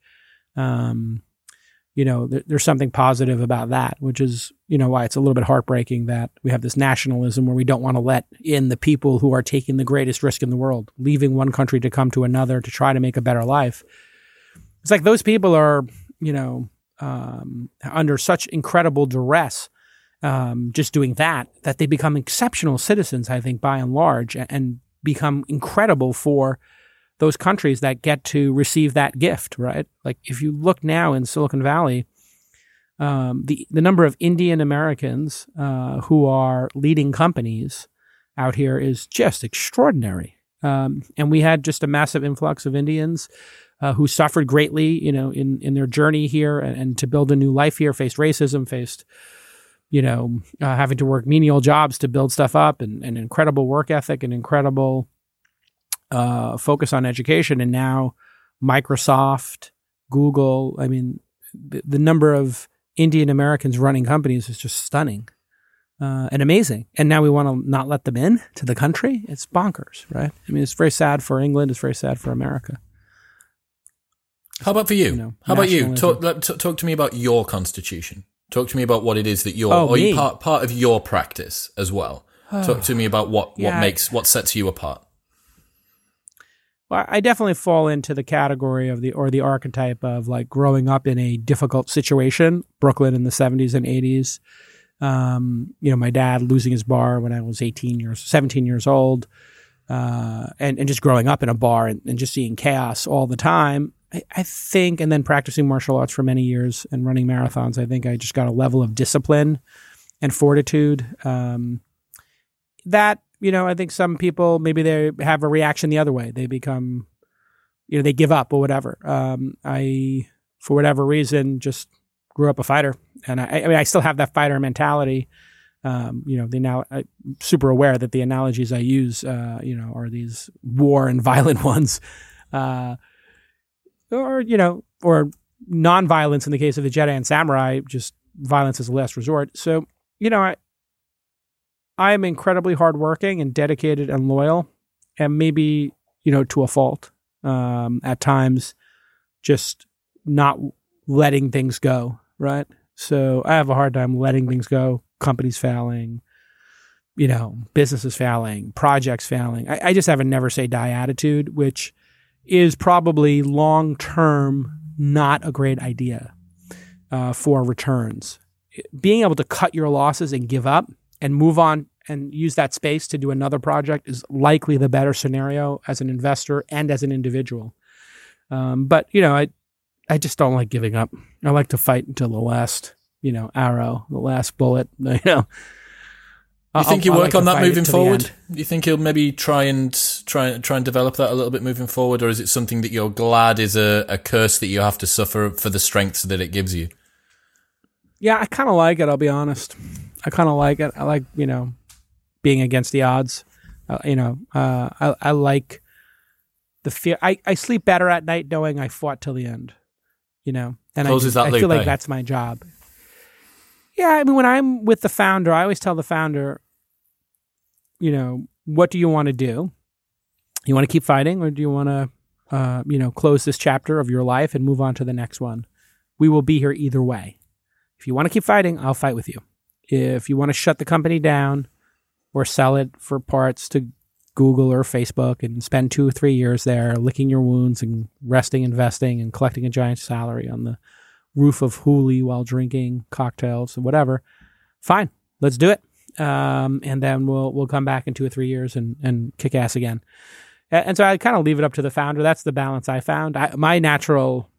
um, you know th- there's something positive about that which is you know why it's a little bit heartbreaking that we have this nationalism where we don't want to let in the people who are taking the greatest risk in the world leaving one country to come to another to try to make a better life. It's like those people are you know, um, under such incredible duress, um, just doing that, that they become exceptional citizens, I think, by and large, and become incredible for those countries that get to receive that gift, right? Like if you look now in Silicon Valley, um, the the number of Indian Americans uh, who are leading companies out here is just extraordinary. Um, and we had just a massive influx of Indians uh, who suffered greatly, you know, in in their journey here and, and, to build a new life here, faced racism, faced, you know, uh, having to work menial jobs to build stuff up, and an incredible work ethic, and incredible uh, focus on education, and now Microsoft, Google. I mean, the, the number of Indian Americans running companies is just stunning. Uh, and amazing. And now we want to not let them in to the country. It's bonkers, right? I mean, it's very sad for England. It's very sad for America. How about for you? you know, How about you? Talk, talk to me about your constitution. Talk to me about what it is that you're, oh, or you part part of your practice as well. talk to me about what yeah, what makes what sets you apart. I definitely fall into the category of the or the archetype of like growing up in a difficult situation, Brooklyn in the seventies and eighties. Um, you know, my dad losing his bar when I was eighteen years, seventeen years old. Uh, and, and just growing up in a bar and, and just seeing chaos all the time I, I think, and then practicing martial arts for many years and running marathons, I think I just got a level of discipline and fortitude. Um, that, you know, I think some people maybe they have a reaction the other way. They become, you know, they give up or whatever. Um, I, for whatever reason, just grew up a fighter, and I, I mean, I still have that fighter mentality. Um, you know, they now I'm super aware that the analogies I use, uh, you know, are these war and violent ones. Uh, or you know, or non-violence in the case of the Jedi and Samurai, just violence as a last resort. So you know, I I am incredibly hardworking and dedicated and loyal, and maybe you know to a fault um, at times, just not letting things go. Right. So I have a hard time letting things go. Companies failing, you know, businesses failing, projects failing. I, I just have a never say die attitude, which is probably long term not a great idea uh, for returns. Being able to cut your losses and give up and move on and use that space to do another project is likely the better scenario as an investor and as an individual. Um, but you know, I I just don't like giving up. I like to fight until the last you know arrow, the last bullet. You know, you think you work like on that moving forward? You think you'll maybe try and try try and develop that a little bit moving forward, or is it something that you're glad is a, a curse that you have to suffer for the strengths that it gives you? Yeah, I kind of like it. I'll be honest. I kind of like it. I like you know being against the odds. Uh, you know, uh, I, I like the fear. I, I sleep better at night knowing I fought till the end. You know, and Closes I, I feel like eh? that's my job. Yeah, I mean, when I'm with the founder, I always tell the founder, you know, what do you want to do? You want to keep fighting, or do you want to, uh, you know, close this chapter of your life and move on to the next one? We will be here either way. If you want to keep fighting, I'll fight with you. If you want to shut the company down or sell it for parts to Google or Facebook and spend two or three years there licking your wounds and resting, investing, and collecting a giant salary on the roof of Hooli while drinking cocktails and whatever, fine, let's do it. Um, and then we'll we'll come back in two or three years and, and kick ass again. A- And so I kind of leave it up to the founder. That's the balance I found. I, my natural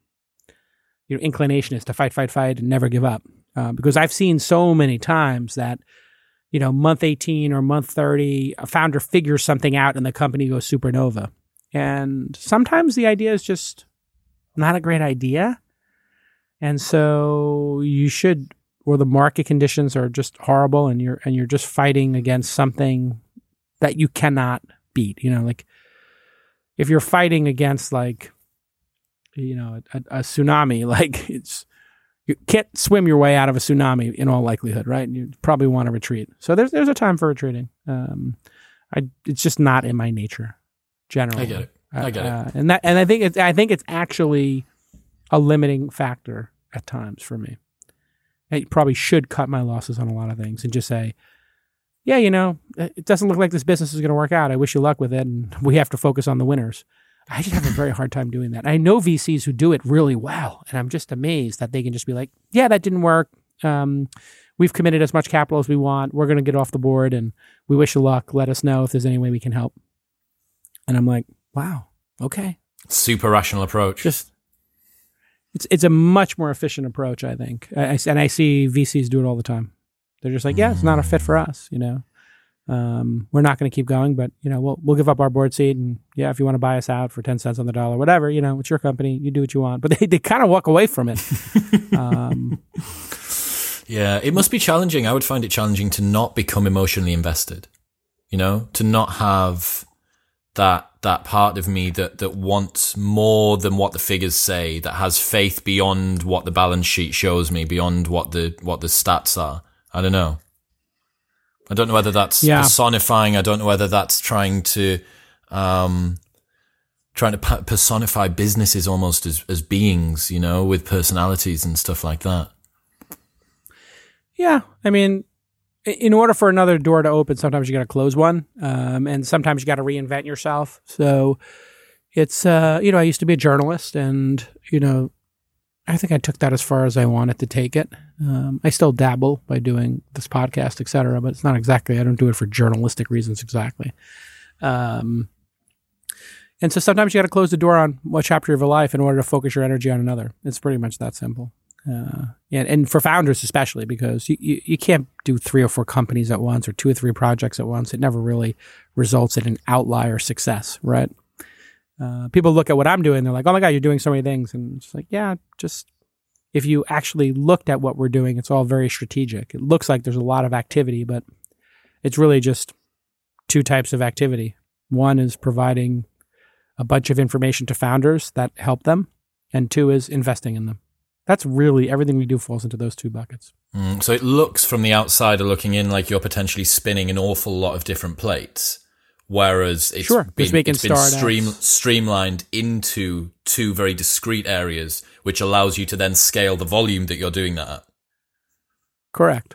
you know, inclination is to fight, fight, fight, and never give up. Uh, because I've seen so many times that, you know, month 18 or month 30, a founder figures something out and the company goes supernova. And sometimes the idea is just not a great idea. And so you should, or the market conditions are just horrible and you're, and you're just fighting against something that you cannot beat. You know, like if you're fighting against like, you know, a, a tsunami, like it's, you can't swim your way out of a tsunami in all likelihood, right? And You probably want to retreat. So there's there's a time for retreating. Um, I it's just not in my nature, generally. I get it. I get it. Uh, and that and I think it's I think it's actually a limiting factor at times for me. I probably should cut my losses on a lot of things and just say, yeah, you know, it doesn't look like this business is going to work out. I wish you luck with it, and we have to focus on the winners. I just have a very hard time doing that. I know VCs who do it really well, and I'm just amazed that they can just be like, "Yeah, that didn't work. Um, we've committed as much capital as we want. We're going to get off the board, and we wish you luck. Let us know if there's any way we can help." And I'm like, "Wow, okay." Super rational approach. Just it's it's a much more efficient approach, I think. I, I- and I see VCs do it all the time. They're just like, "Yeah, it's not a fit for us," you know. Um, we're not going to keep going, but you know, we'll we'll give up our board seat, and yeah, if you want to buy us out for ten cents on the dollar, whatever, you know, it's your company, you do what you want. But they they kind of walk away from it. um, Yeah, it must be challenging. I would find it challenging to not become emotionally invested. You know, to not have that that part of me that that wants more than what the figures say, that has faith beyond what the balance sheet shows me, beyond what the what the stats are. I don't know. I don't know whether that's Yeah. personifying. I don't know whether that's trying to um trying to personify businesses almost as as beings, you know, with personalities and stuff like that. Yeah, I mean, in order for another door to open, sometimes you got to close one, um, and sometimes you got to reinvent yourself. So it's uh, you know, I used to be a journalist, and you know, I think I took that as far as I wanted to take it. Um, I still dabble by doing this podcast, et cetera, but it's not exactly. I don't do it for journalistic reasons exactly. Um, and so sometimes you got to close the door on one chapter of your life in order to focus your energy on another. It's pretty much that simple. Uh, and, and for founders especially because you, you, you can't do three or four companies at once or two or three projects at once. It never really results in an outlier success, right? Uh, people look at what I'm doing, they're like, "Oh my god, you're doing so many things," and it's like, yeah, just if you actually looked at what we're doing, it's all very strategic. It looks like there's a lot of activity, but it's really just two types of activity. One is providing a bunch of information to founders that help them, and two is investing in them. That's really everything we do falls into those two buckets. Mm, so it looks from the outsider looking in like you're potentially spinning an awful lot of different plates, whereas it's Sure, been, it's been stream, streamlined into two very discrete areas, which allows you to then scale the volume that you're doing that at. Correct.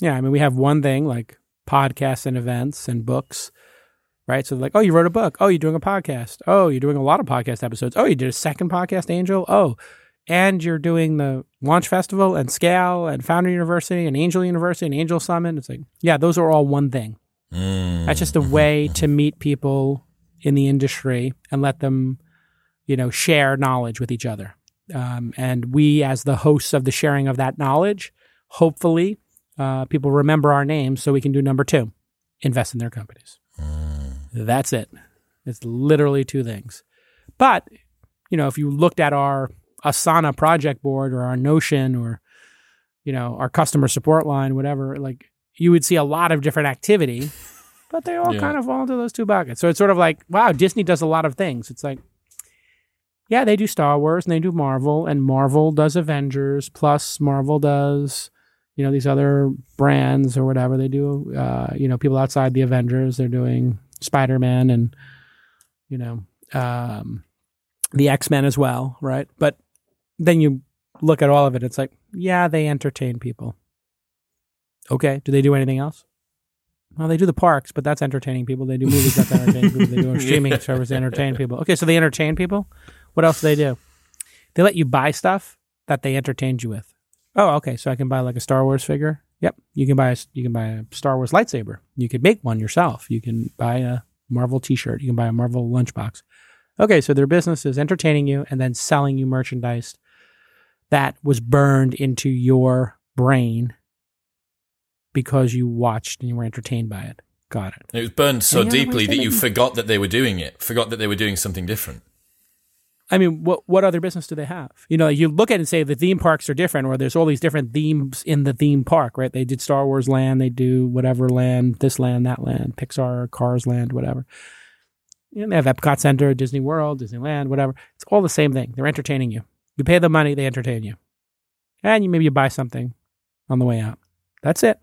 Yeah, I mean, we have one thing like podcasts and events and books, right? So, like, oh, you wrote a book. Oh, you're doing a podcast. Oh, you're doing a lot of podcast episodes. Oh, you did a second podcast, Angel. Oh, and you're doing the Launch Festival and Scale and Founder University and Angel University and Angel Summit. It's like, yeah, those are all one thing. Mm. That's just a way to meet people in the industry and let them, you know, share knowledge with each other. Um, and we, as the hosts of the sharing of that knowledge, hopefully, uh, people remember our names so we can do number two, invest in their companies. That's it. It's literally two things. But you know, if you looked at our Asana project board or our Notion or you know our customer support line, whatever, like you would see a lot of different activity. but they all Yeah. kind of fall into those two buckets. So it's sort of like, wow, Disney does a lot of things. It's like, yeah, they do Star Wars and they do Marvel, and Marvel does Avengers, plus Marvel does, you know, these other brands or whatever they do. Uh, you know, people outside the Avengers, they're doing Spider Man and, you know, um, the X Men as well, right? But then you look at all of it, it's like, yeah, they entertain people. Okay, do they do anything else? Well, they do the parks, but that's entertaining people. They do movies that entertain people. They do a streaming Yeah. service to entertain people. Okay, so they entertain people. What else do they do? They let you buy stuff that they entertained you with. Oh, okay. So I can buy like a Star Wars figure. Yep, you can buy a, you can buy a Star Wars lightsaber. You could make one yourself. You can buy a Marvel T-shirt. You can buy a Marvel lunchbox. Okay, so their business is entertaining you and then selling you merchandise that was burned into your brain because you watched and you were entertained by it. Got it. It was burned so Any deeply that you make- forgot that they were doing it, forgot that they were doing something different. I mean, what what other business do they have? You know, you look at it and say the theme parks are different, or there's all these different themes in the theme park, right? They did Star Wars Land, they do whatever land, this land, that land, Pixar, Cars Land, whatever. You know, they have Epcot Center, Disney World, Disneyland, whatever. It's all the same thing. They're entertaining you. You pay the money, they entertain you, and you maybe you buy something on the way out. That's it.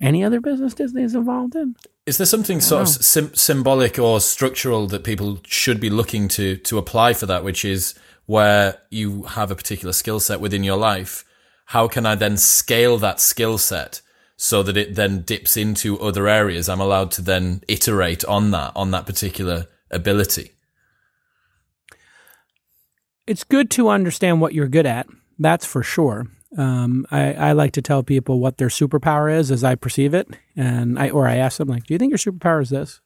Any other business Disney is involved in? Is there something sort of sim- symbolic or structural that people should be looking to to apply for that, which is where you have a particular skill set within your life? How can I then scale that skill set so that it then dips into other areas? I'm allowed to then iterate on that on that particular ability. it's good to understand what you're good at. That's for sure. Um, I, I like to tell people what their superpower is as I perceive it, and I or I ask them like, "Do you think your superpower is this?"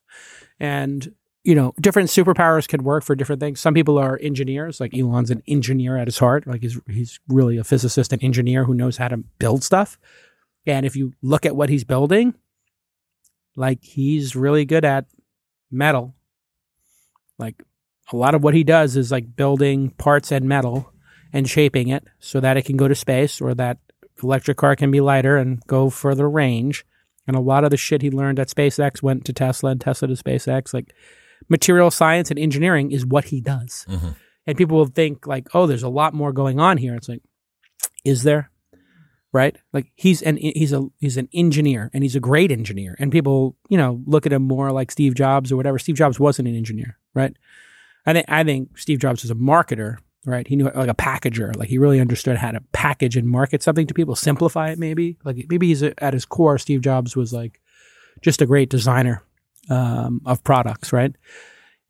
And you know, different superpowers can work for different things. Some people are engineers, like Elon's an engineer at his heart. Like he's he's really a physicist and engineer who knows how to build stuff. And if you look at what he's building, like he's really good at metal. Like a lot of what he does is like building parts and metal and shaping it so that it can go to space or that electric car can be lighter and go further range. And a lot of the shit he learned at SpaceX went to Tesla and Tesla to SpaceX. Like material science and engineering is what he does. Mhm. And people will think like, oh, there's a lot more going on here. It's like, is there? Right? Like he's an he's a he's an engineer and he's a great engineer. And people, you know, look at him more like Steve Jobs or whatever. Steve Jobs wasn't an engineer, right? I think I think Steve Jobs was a marketer, right? He knew like a packager, like he really understood how to package and market something to people, simplify it. Maybe like maybe he's a, at his core, Steve Jobs was like just a great designer um, of products, right?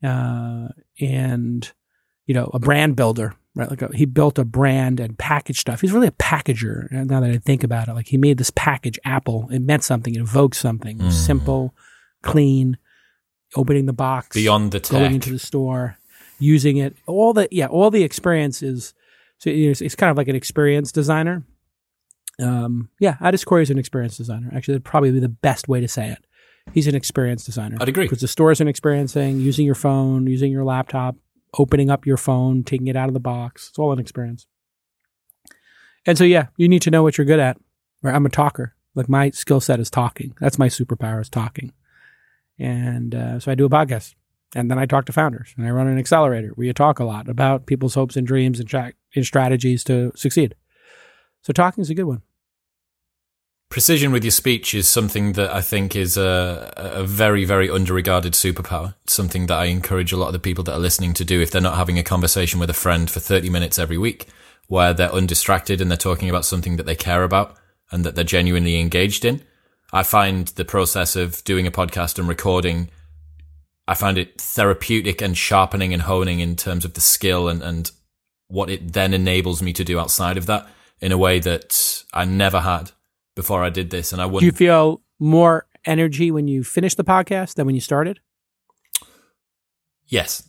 Uh, and you know, a brand builder, right? Like a, he built a brand and packaged stuff. He's really a packager. Now that I think about it, like he made this package, Apple. It meant something. It evoked something. Mm. simple, clean. Opening the box, Beyond the going into the store, using it. All the yeah, all the experience is so it's, it's kind of like an experience designer. Um, yeah, at his core, he's an experience designer. Actually, that'd probably be the best way to say it. He's an experience designer. I'd agree. because the store is an experiencing using your phone, using your laptop, opening up your phone, taking it out of the box. It's all an experience. And so, yeah, you need to know what you're good at. Right? I'm a talker. Like my skill set is talking. That's my superpower is talking. And uh, so I do a podcast. And then I talk to founders and I run an accelerator where you talk a lot about people's hopes and dreams and, tra- and strategies to succeed. So talking is a good one. Precision with your speech is something that I think is a, a very, very underregarded superpower. It's something that I encourage a lot of the people that are listening to do if they're not having a conversation with a friend for 30 minutes every week, where they're undistracted and they're talking about something that they care about and that they're genuinely engaged in. I find the process of doing a podcast and recording, I found it therapeutic and sharpening and honing in terms of the skill and, and what it then enables me to do outside of that in a way that I never had before I did this. And I would. Do you feel more energy when you finish the podcast than when you started? yes.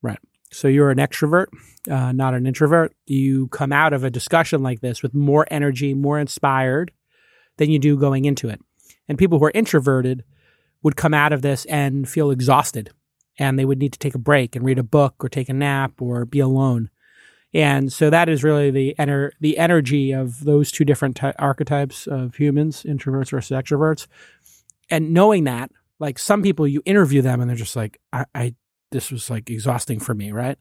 Right. So you're an extrovert, uh, not an introvert. You come out of a discussion like this with more energy, more inspired than you do going into it. And people who are introverted would come out of this and feel exhausted and they would need to take a break and read a book or take a nap or be alone. And so that is really the ener- the energy of those two different ty- archetypes of humans, introverts versus extroverts. and knowing that, like some people, you interview them and they're just like, I, I this was like exhausting for me, right?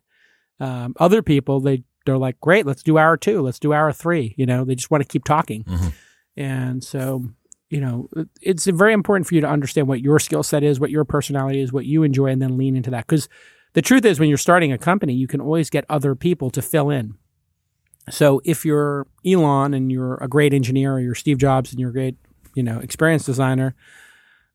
Um, other people, they they're like, great, let's do hour two, let's do hour three. You know, they just want to keep talking, Mhm. and so you know, it's very important for you to understand what your skill set is, what your personality is, what you enjoy, and then lean into that. Because the truth is, when you're starting a company, you can always get other people to fill in. So if you're Elon and you're a great engineer, or you're Steve Jobs and you're a great, you know, experienced designer,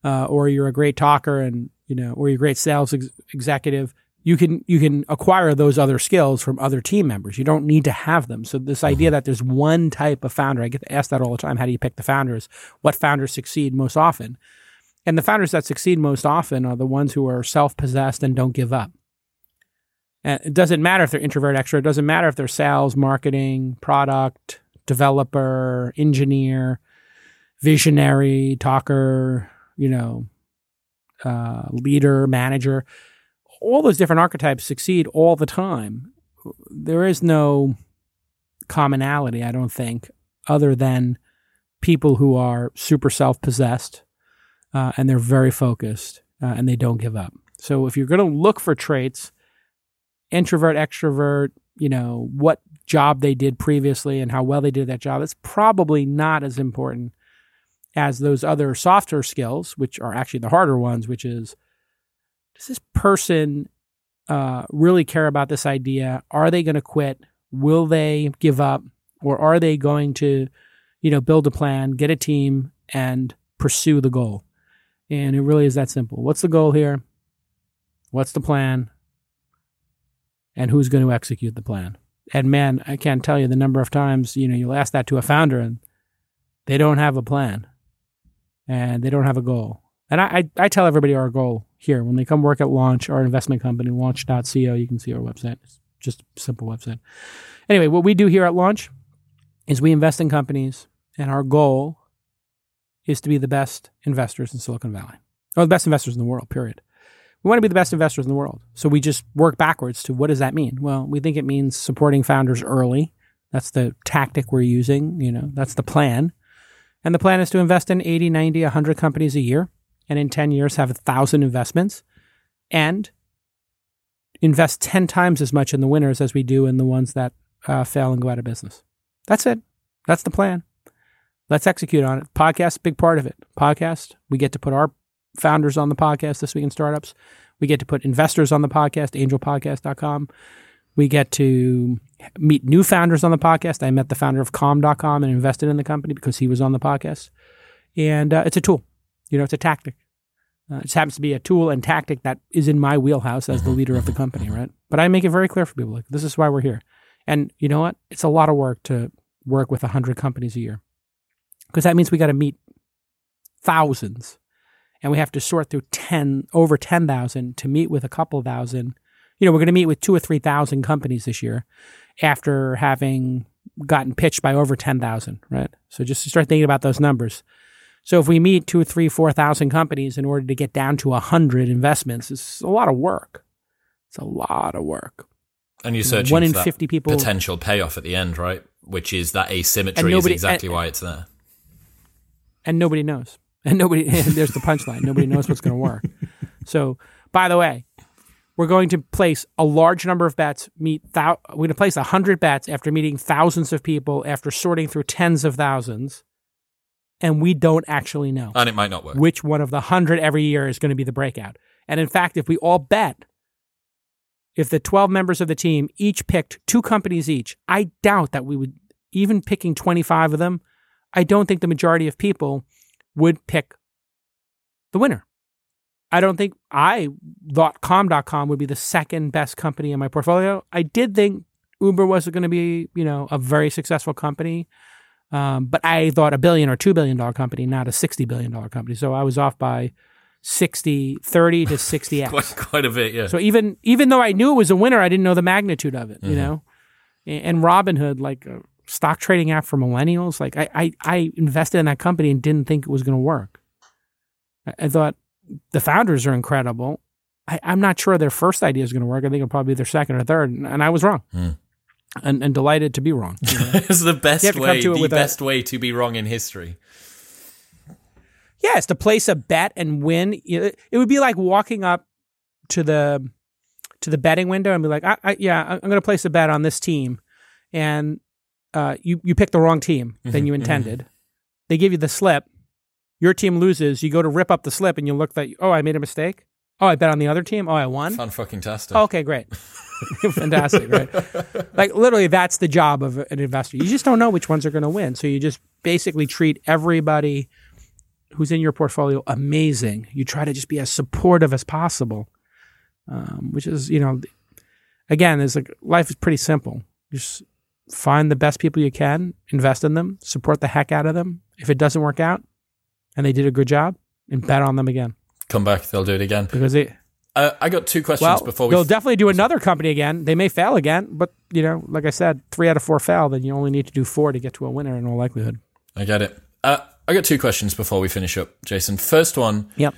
uh, or you're a great talker and you know, or you're a great sales ex- executive, you can you can acquire those other skills from other team members. You don't need to have them. So this idea that there's one type of founder, I get asked that all the time. How do you pick the founders? What founders succeed most often? And the founders that succeed most often are the ones who are self-possessed and don't give up. And it doesn't matter if they're introvert, extrovert. It doesn't matter if they're sales, marketing, product, developer, engineer, visionary, talker, you know, uh, leader, manager. All those different archetypes succeed all the time. There is no commonality, I don't think, other than people who are super self possessed uh, and they're very focused uh, and they don't give up. So if you're going to look for traits, introvert, extrovert, you know, what job they did previously and how well they did that job, it's probably not as important as those other softer skills, which are actually the harder ones, which is does this person uh, really care about this idea? Are they going to quit? Will they give up? Or are they going to, you know, build a plan, get a team, and pursue the goal? And it really is that simple. What's the goal here? What's the plan? And who's going to execute the plan? And man, I can't tell you the number of times, you know, you'll ask that to a founder and they don't have a plan and they don't have a goal. And I, I, I tell everybody our goal here when they come work at Launch, our investment company, launch.co. You can see our website. It's just a simple website. Anyway, what we do here at Launch is we invest in companies, and our goal is to be the best investors in Silicon Valley, or the best investors in the world, period. We want to be the best investors in the world. So we just work backwards to what does that mean? Well, we think it means supporting founders early. That's the tactic we're using. You know, that's the plan. And the plan is to invest in 80, 90, 100 companies a year and in 10 years have a 1,000 investments and invest 10 times as much in the winners as we do in the ones that uh, fail and go out of business. That's it. That's the plan. Let's execute on it. Podcast, big part of it. Podcast, we get to put our founders on the podcast this week in startups. We get to put investors on the podcast, angelpodcast.com. We get to meet new founders on the podcast. I met the founder of calm.com and invested in the company because he was on the podcast. And uh, it's a tool, you know, it's a tactic. Uh, it just happens to be a tool and tactic that is in my wheelhouse as the leader of the company, right? But I make it very clear for people like, this is why we're here. And you know what? It's a lot of work to work with 100 companies a year because that means we got to meet thousands and we have to sort through 10 over 10,000 to meet with a couple thousand. You know, we're going to meet with two or 3,000 companies this year after having gotten pitched by over 10,000, right? So just to start thinking about those numbers. So if we meet two or 4,000 companies in order to get down to 100 investments, it's a lot of work. It's a lot of work. And you're searching One in 50 people- potential payoff at the end, right? Which is that asymmetry nobody- is exactly and- why it's there. and nobody knows. And nobody, and there's the punchline. Nobody knows what's going to work. So, by the way, we're going to place a large number of bets. Meet thou- we're going to place a hundred bets after meeting thousands of people, after sorting through tens of thousands, and we don't actually know And it might not work. which one of the hundred every year is going to be the breakout. And in fact, if we all bet, if the 12 members of the team each picked two companies each, I doubt that we would, even picking 25 of them, I don't think the majority of people would pick the winner. I don't think I thought Calm.com would be the second best company in my portfolio. I did think Uber was going to be, you know, a very successful company. Um, but I thought a billion or two billion dollar company, not a sixty billion dollar company. So I was off by 60, 30 to sixty quite, x. quite a bit, yeah. So even even though I knew it was a winner, I didn't know the magnitude of it. You know, and Robinhood, like a stock trading app for millennials, like I I, I invested in that company and didn't think it was going to work. I, I thought the founders are incredible. I, I'm not sure their first idea is going to work. I think it'll probably be their second or third, and, and I was wrong. Hmm. And, and delighted to be wrong. you know? it's the best You have to come way, to the a- best way to be wrong in history. Yes, to place a bet and win. It it would be like walking up to the to the betting window and be like, I, I, "Yeah, I'm going to place a bet on this team," and uh, you you pick the wrong team than you intended. They give you the slip. Your team loses. You go to rip up the slip, and you look that oh, I made a mistake. Oh, I bet on the other team. Oh, I won. Fun fucking tastic. Oh, okay, great. Fantastic, right? Like literally that's the job of an investor. You just don't know which ones are going to win. So you just basically treat everybody who's in your portfolio amazing. You try to just be as supportive as possible. Um, which is, you know, again, is like life is pretty simple. Just find the best people you can, invest in them, support the heck out of them. If it doesn't work out and they did a good job, and bet on them again Come back, they'll do it again. because they Uh, I got two questions well, before we they'll definitely do another company again. They may fail again, but you know, like I said, three out of four fail. Then you only need to do four to get to a winner in all likelihood. I get it. Uh, I got two questions before we finish up, Jason. First one, Yep.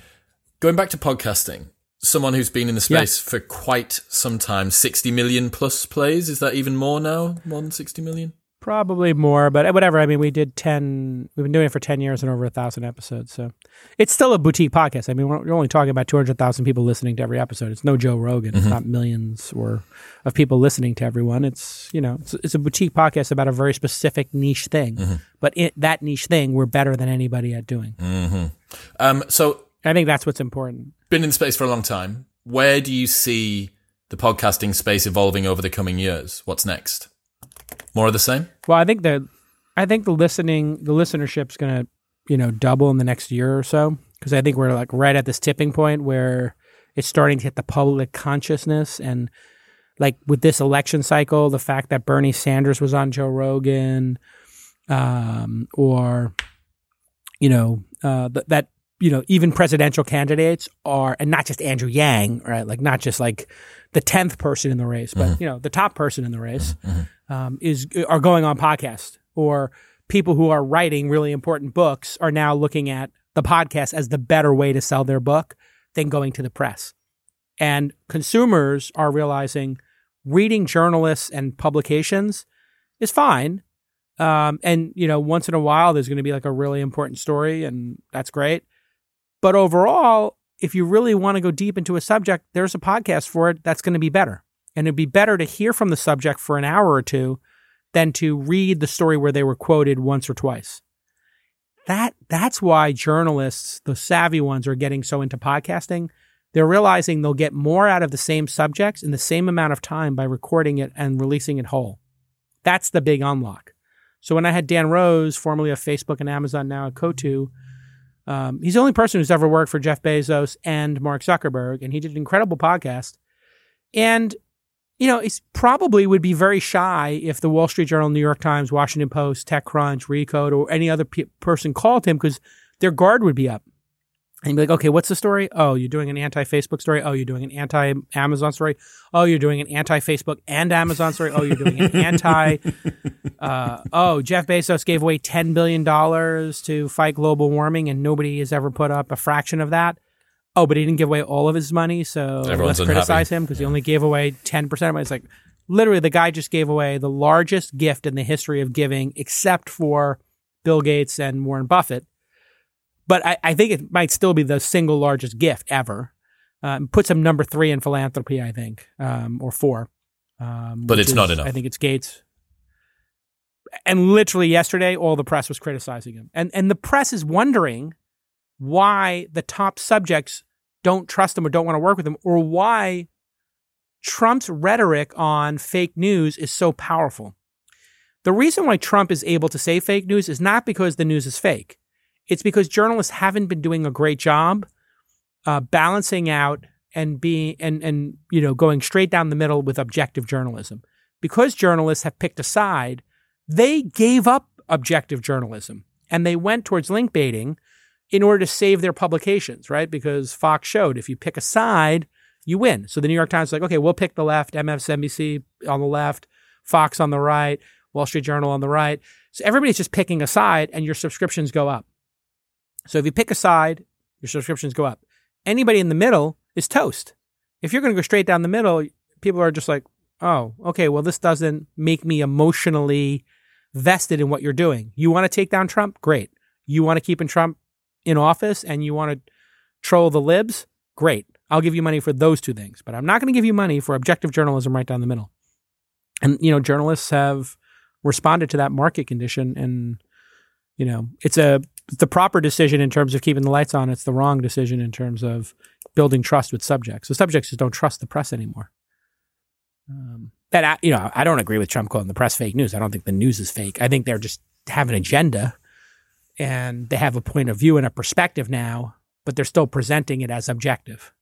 going back to podcasting, someone who's been in the space for quite some time, 60 million plus plays. Is that even more now? More than 60 million? Probably more, but whatever. I mean, we did ten. We've been doing it for ten years and over a thousand episodes, so it's still a boutique podcast. I mean, we're, we're only talking about two hundred thousand people listening to every episode. It's no Joe Rogan. It's mm-hmm. not millions or of people listening to everyone. It's you know, it's, it's a boutique podcast about a very specific niche thing. Mm-hmm. But it, that niche thing, we're better than anybody at doing. Mm-hmm. Um, so, I think that's what's important. been in space for a long time. Where do you see the podcasting space evolving over the coming years? What's next? More of the same? Well, I think the, I think the listening, the listenership's going to, you know, double in the next year or so because I think we're like right at this tipping point where it's starting to hit the public consciousness and like with this election cycle, the fact that Bernie Sanders was on Joe Rogan, um, or you know, uh, th- that you know, even presidential candidates are, and not just Andrew Yang, right? Like not just like the tenth person in the race, but you know, the top person in the race um, is are going on podcast, or people who are writing really important books are now looking at the podcast as the better way to sell their book than going to the press. And consumers are realizing reading journalists and publications is fine. Um, and, you know, once in a while, there's going to be like a really important story, and that's great. But overall, if you really want to go deep into a subject, there's a podcast for it that's going to be better. And it'd be better to hear from the subject for an hour or two than to read the story where they were quoted once or twice. That that's why journalists, the savvy ones, are getting so into podcasting. They're realizing they'll get more out of the same subjects in the same amount of time by recording it and releasing it whole. That's the big unlock. So when I had Dan Rose, formerly of Facebook and Amazon, now at Coatue, um, he's the only person who's ever worked for Jeff Bezos and Mark Zuckerberg, and he did an incredible podcast. And you know, it's probably would be very shy if the Wall Street Journal, New York Times, Washington Post, TechCrunch, Recode, or any other pe- person called him because their guard would be up. And be like, okay, what's the story? Oh, you're doing an anti Facebook story. Oh, you're doing an anti Amazon story. Oh, you're doing an anti Facebook and Amazon story. Oh, you're doing an anti. Uh, oh, Jeff Bezos gave away $10 billion to fight global warming and nobody has ever put up a fraction of that. Oh, but he didn't give away all of his money. So Everyone's let's unhappy. criticize him because he only gave away 10% of it. It's like literally the guy just gave away the largest gift in the history of giving, except for Bill Gates and Warren Buffett but I, I think it might still be the single largest gift ever. Um, puts him number three in philanthropy, I think, um, or four. Um, But it's not enough. I think it's Gates. And literally yesterday, all the press was criticizing him, and and the press is wondering why the top subjects don't trust him or don't want to work with him, or why Trump's rhetoric on fake news is so powerful. The reason why Trump is able to say fake news is not because the news is fake. It's because journalists haven't been doing a great job uh, balancing out and being and and you know going straight down the middle with objective journalism. Because journalists have picked a side, they gave up objective journalism and they went towards link baiting in order to save their publications, right? Because Fox showed if you pick a side, you win. So the New York Times is like, okay, we'll pick the left, MSNBC on the left, Fox on the right, Wall Street Journal on the right. So everybody's just picking a side and your subscriptions go up. So if you pick a side, your subscriptions go up. Anybody in the middle is toast. If you're going to go straight down the middle, people are just like, oh, okay, well, this doesn't make me emotionally vested in what you're doing. You want to take down Trump? Great. You want to keep in Trump in office and you want to troll the libs, great. I'll give you money for those two things, but I'm not going to give you money for objective journalism right down the middle. And you know, journalists have responded to that market condition, and you know, it's a it's the proper decision in terms of keeping the lights on. It's the wrong decision in terms of building trust with subjects. So subjects just don't trust the press anymore. Um, that I, you know, I don't agree with Trump calling the press fake news. I don't think the news is fake. I think they're just have an agenda, and they have a point of view and a perspective now, but they're still presenting it as objective,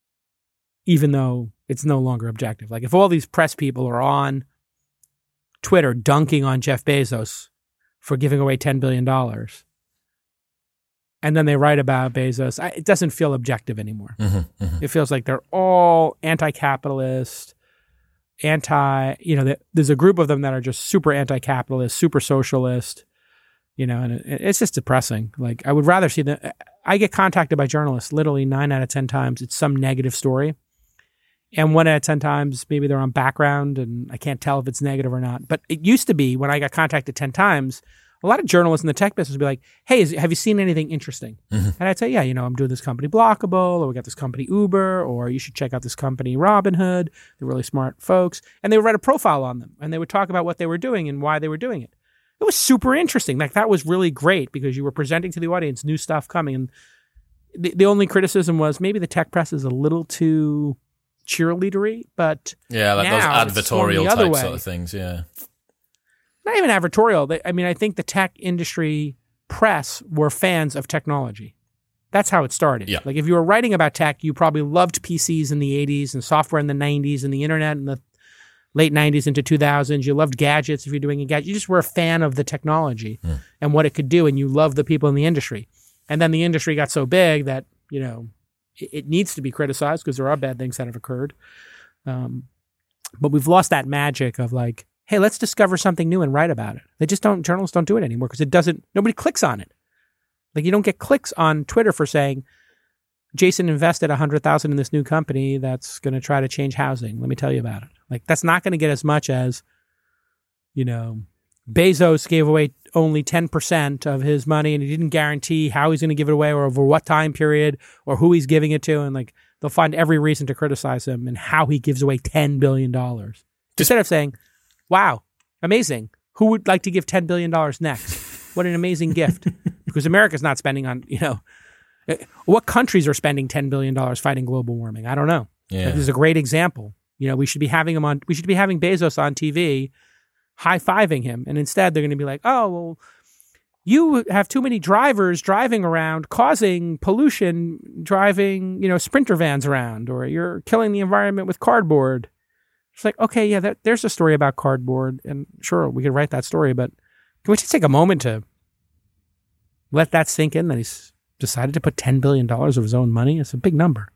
even though it's no longer objective. Like if all these press people are on Twitter dunking on Jeff Bezos for giving away $10 billion. And then they write about Bezos. I, it doesn't feel objective anymore. Mm-hmm, mm-hmm. It feels like they're all anti capitalist, anti, you know, there's a group of them that are just super anti capitalist, super socialist, you know, and it, it's just depressing. Like, I would rather see that. I get contacted by journalists literally nine out of 10 times. It's some negative story and one out of 10 times maybe they're on background and i can't tell if it's negative or not but it used to be when i got contacted 10 times a lot of journalists in the tech business would be like hey is, have you seen anything interesting mm-hmm. and i'd say yeah you know i'm doing this company Blokable or we got this company uber or you should check out this company robinhood they're really smart folks and they would write a profile on them and they would talk about what they were doing and why they were doing it it was super interesting like that was really great because you were presenting to the audience new stuff coming and the, the only criticism was maybe the tech press is a little too cheerleadery, but yeah, like those advertorial type way. sort of things. Yeah, not even advertorial. I mean, I think the tech industry press were fans of technology. That's how it started. Yeah. Like if you were writing about tech, you probably loved PCs in the 80s and software in the 90s and the internet in the late 90s into 2000s. You loved gadgets if you're doing a gadget. You just were a fan of the technology mm. and what it could do, and you loved the people in the industry. And then the industry got so big that, you know, it needs to be criticized because there are bad things that have occurred. Um, but we've lost that magic of like, hey, let's discover something new and write about it. They just don't, journalists don't do it anymore because it doesn't, nobody clicks on it. Like you don't get clicks on Twitter for saying, Jason invested a hundred thousand in this new company that's going to try to change housing. Let me tell you about it. Like that's not going to get as much as, you know, Bezos gave away only 10% of his money and he didn't guarantee how he's going to give it away or over what time period or who he's giving it to. And like they'll find every reason to criticize him and how he gives away $10 billion. Instead of saying, wow, amazing. Who would like to give $10 billion next? What an amazing gift. Because America's not spending on, you know, Eh, what countries are spending $10 billion fighting global warming? I don't know. Yeah. This is a great example. You know, we should be having him on, we should be having Bezos on TV high fiving him. And instead, they're going to be like, oh, well, you have too many drivers driving around causing pollution, driving, you know, sprinter vans around, or you're killing the environment with cardboard. It's like, okay, yeah, that, there's a story about cardboard. And sure, we could write that story, but can we just take a moment to let that sink in that he's decided to put $10 billion of his own money? It's a big number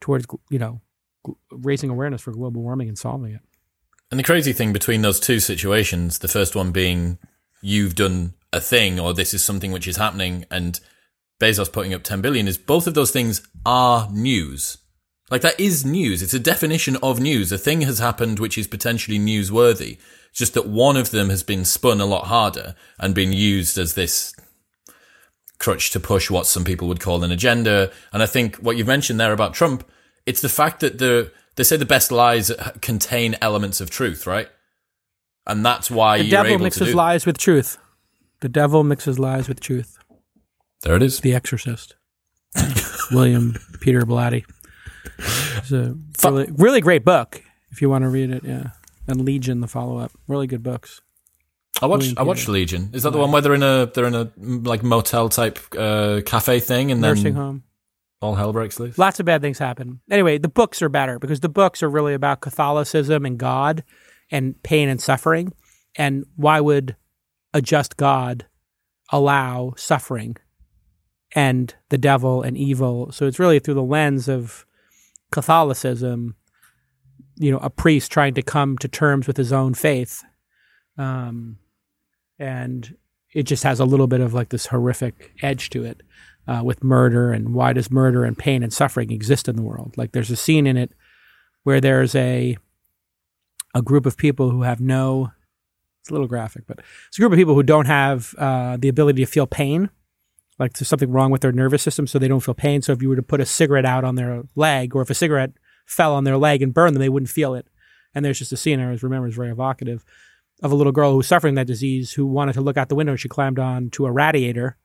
towards, you know, raising awareness for global warming and solving it. And the crazy thing between those two situations, the first one being you've done a thing or this is something which is happening and Bezos putting up 10 billion is both of those things are news. Like that is news. It's a definition of news. A thing has happened which is potentially newsworthy. It's just that one of them has been spun a lot harder and been used as this crutch to push what some people would call an agenda. And I think what you've mentioned there about Trump, it's the fact that the they say the best lies contain elements of truth, right? And that's why the devil mixes lies with truth. The devil mixes lies with truth. There it is. The Exorcist. William Peter Blatty. It's a really, really great book if you want to read it. Yeah, and Legion, the follow up. Really good books. I watched. I watched Legion. Is that the one where they're in a they're in a like motel type uh, cafe thing and nursing then home? all hell breaks loose. Lots of bad things happen. Anyway, the books are better because the books are really about Catholicism and God and pain and suffering. And why would a just God allow suffering and the devil and evil? So it's really through the lens of Catholicism, you know, a priest trying to come to terms with his own faith. Um, and it just has a little bit of like this horrific edge to it uh, with murder and why does murder and pain and suffering exist in the world? Like there's a scene in it where there's a a group of people who have no it's a little graphic, but it's a group of people who don't have uh, the ability to feel pain like there's something wrong with their nervous system, so they don't feel pain. So if you were to put a cigarette out on their leg, or if a cigarette fell on their leg and burned them, they wouldn't feel it. And there's just a scene I always remember is very evocative of a little girl who was suffering that disease who wanted to look out the window. And she climbed on to a radiator,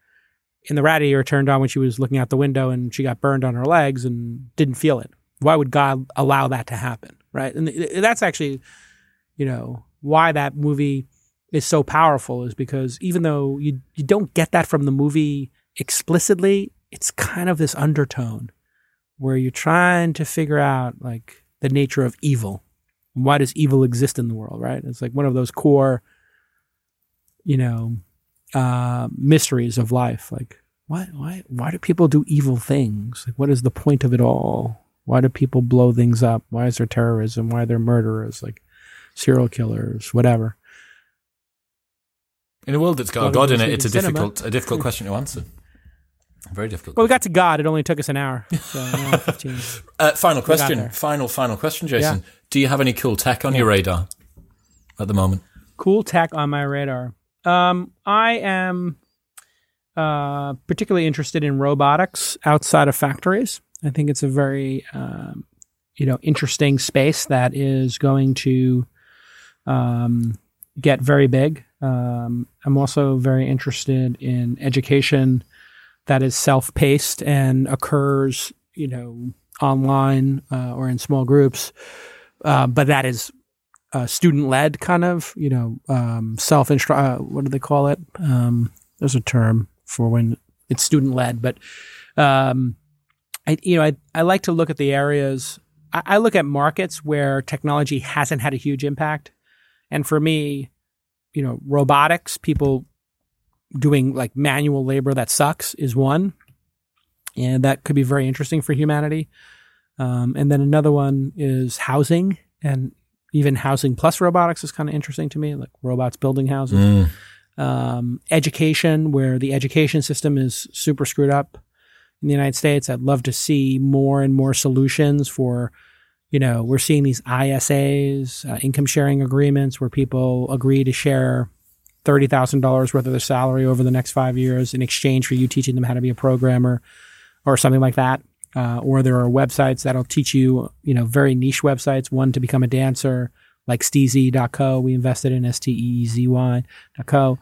and the radiator turned on when she was looking out the window, and she got burned on her legs and didn't feel it. Why would God allow that to happen? Right, and that's actually, you know, why that movie is so powerful is because even though you you don't get that from the movie explicitly, it's kind of this undertone where you're trying to figure out like the nature of evil. Why does evil exist in the world, right? It's like one of those core, you know, uh, mysteries of life. Like, why, why, why do people do evil things? Like, what is the point of it all? Why do people blow things up? Why is there terrorism? Why are there murderers? Like, serial killers, whatever. In a world that's got God in it, it's a difficult, a difficult question to answer. Very difficult. Well, we got to God. It only took us an hour. So uh, final question. Final, final question, Jason. Yeah. Do you have any cool tech on yeah. your radar at the moment? Cool tech on my radar. Um, I am uh, particularly interested in robotics outside of factories. I think it's a very, um, you know, interesting space that is going to um, get very big. Um, I'm also very interested in education that is self-paced and occurs, you know, online uh, or in small groups, uh, but that is uh, student-led kind of, you know, um, self instru uh, What do they call it? Um, there's a term for when it's student-led, but um, I, you know, I, I like to look at the areas. I, I look at markets where technology hasn't had a huge impact, and for me, you know, robotics, people doing like manual labor that sucks is one. And that could be very interesting for humanity. Um, and then another one is housing and even housing plus robotics is kind of interesting to me, like robots building houses. Mm. Um, education, where the education system is super screwed up in the United States. I'd love to see more and more solutions for, you know, we're seeing these ISAs, uh, income sharing agreements, where people agree to share $30,000 worth of their salary over the next five years in exchange for you teaching them how to be a programmer or something like that. Uh, or there are websites that'll teach you, you know, very niche websites. One to become a dancer, like steezy.co. We invested in S-T-E-E-Z-Y.co.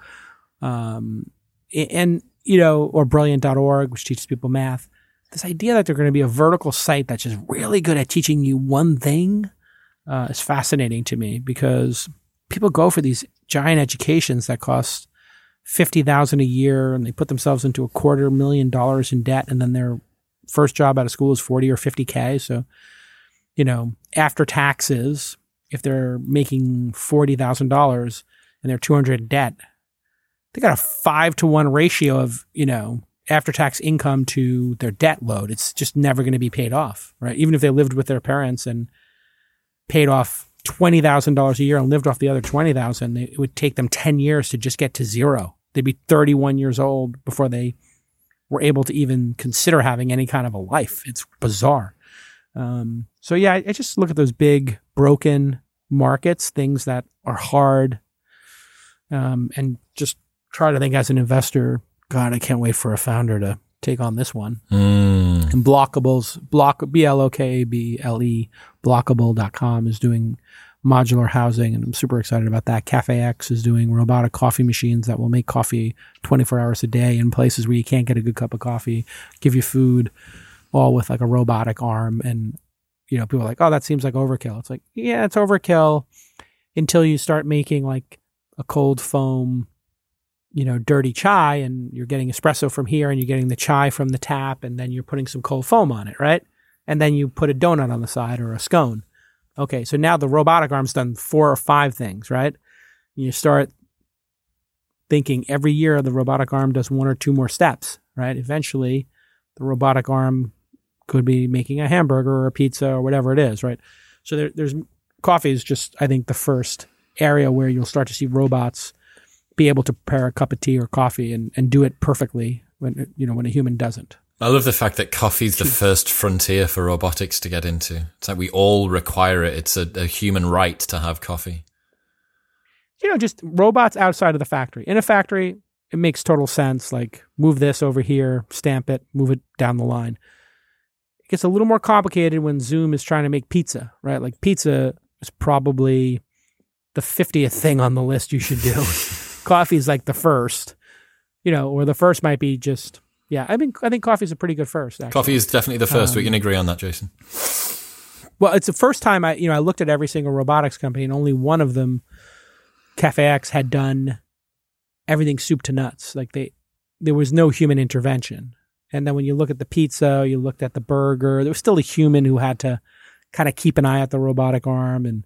Um, and, you know, or brilliant.org, which teaches people math. This idea that they're going to be a vertical site that's just really good at teaching you one thing uh, is fascinating to me because people go for these giant educations that cost fifty thousand a year, and they put themselves into a quarter million dollars in debt, and then their first job out of school is forty or fifty k. So, you know, after taxes, if they're making forty thousand dollars and they're two hundred debt, they got a five to one ratio of you know after tax income to their debt load. It's just never going to be paid off, right? Even if they lived with their parents and paid off twenty thousand dollars a year and lived off the other twenty thousand, it would take them ten years to just get to zero. They'd be thirty one years old before they were able to even consider having any kind of a life. It's bizarre. Um, so yeah, I, I just look at those big broken markets, things that are hard, um, and just try to think as an investor. God, I can't wait for a founder to take on this one. Mm. And Blokables, block, B L O K A B L E, blokable.com is doing modular housing, and I'm super excited about that. Cafe X is doing robotic coffee machines that will make coffee 24 hours a day in places where you can't get a good cup of coffee, give you food, all with like a robotic arm. And, you know, people are like, oh, that seems like overkill. It's like, yeah, it's overkill until you start making like a cold foam, you know, dirty chai and you're getting espresso from here and you're getting the chai from the tap and then you're putting some cold foam on it, right? And then you put a donut on the side or a scone Okay, so now the robotic arm's done four or five things, right? You start thinking every year the robotic arm does one or two more steps, right? Eventually, the robotic arm could be making a hamburger or a pizza or whatever it is, right? So there, there's coffee is just, I think, the first area where you'll start to see robots be able to prepare a cup of tea or coffee and, and do it perfectly when you know when a human doesn't. I love the fact that coffee's the first frontier for robotics to get into. It's like we all require it. It's a, a human right to have coffee. You know, just robots outside of the factory. In a factory, it makes total sense. Like move this over here, stamp it, move it down the line. It gets a little more complicated when Zume is trying to make pizza, right? Like pizza is probably the 50th thing on the list you should do. coffee is like the first, you know, or the first might be just, yeah, I think, I think coffee is a pretty good first. Actually. Coffee is definitely the first. we can um, agree on that, Jason. Well, it's the first time I, you know, I looked at every single robotics company and only one of them, Cafe X, had done everything soup to nuts. Like they, there was no human intervention. And then when you look at the pizza, you looked at the burger, there was still a human who had to kind of keep an eye at the robotic arm and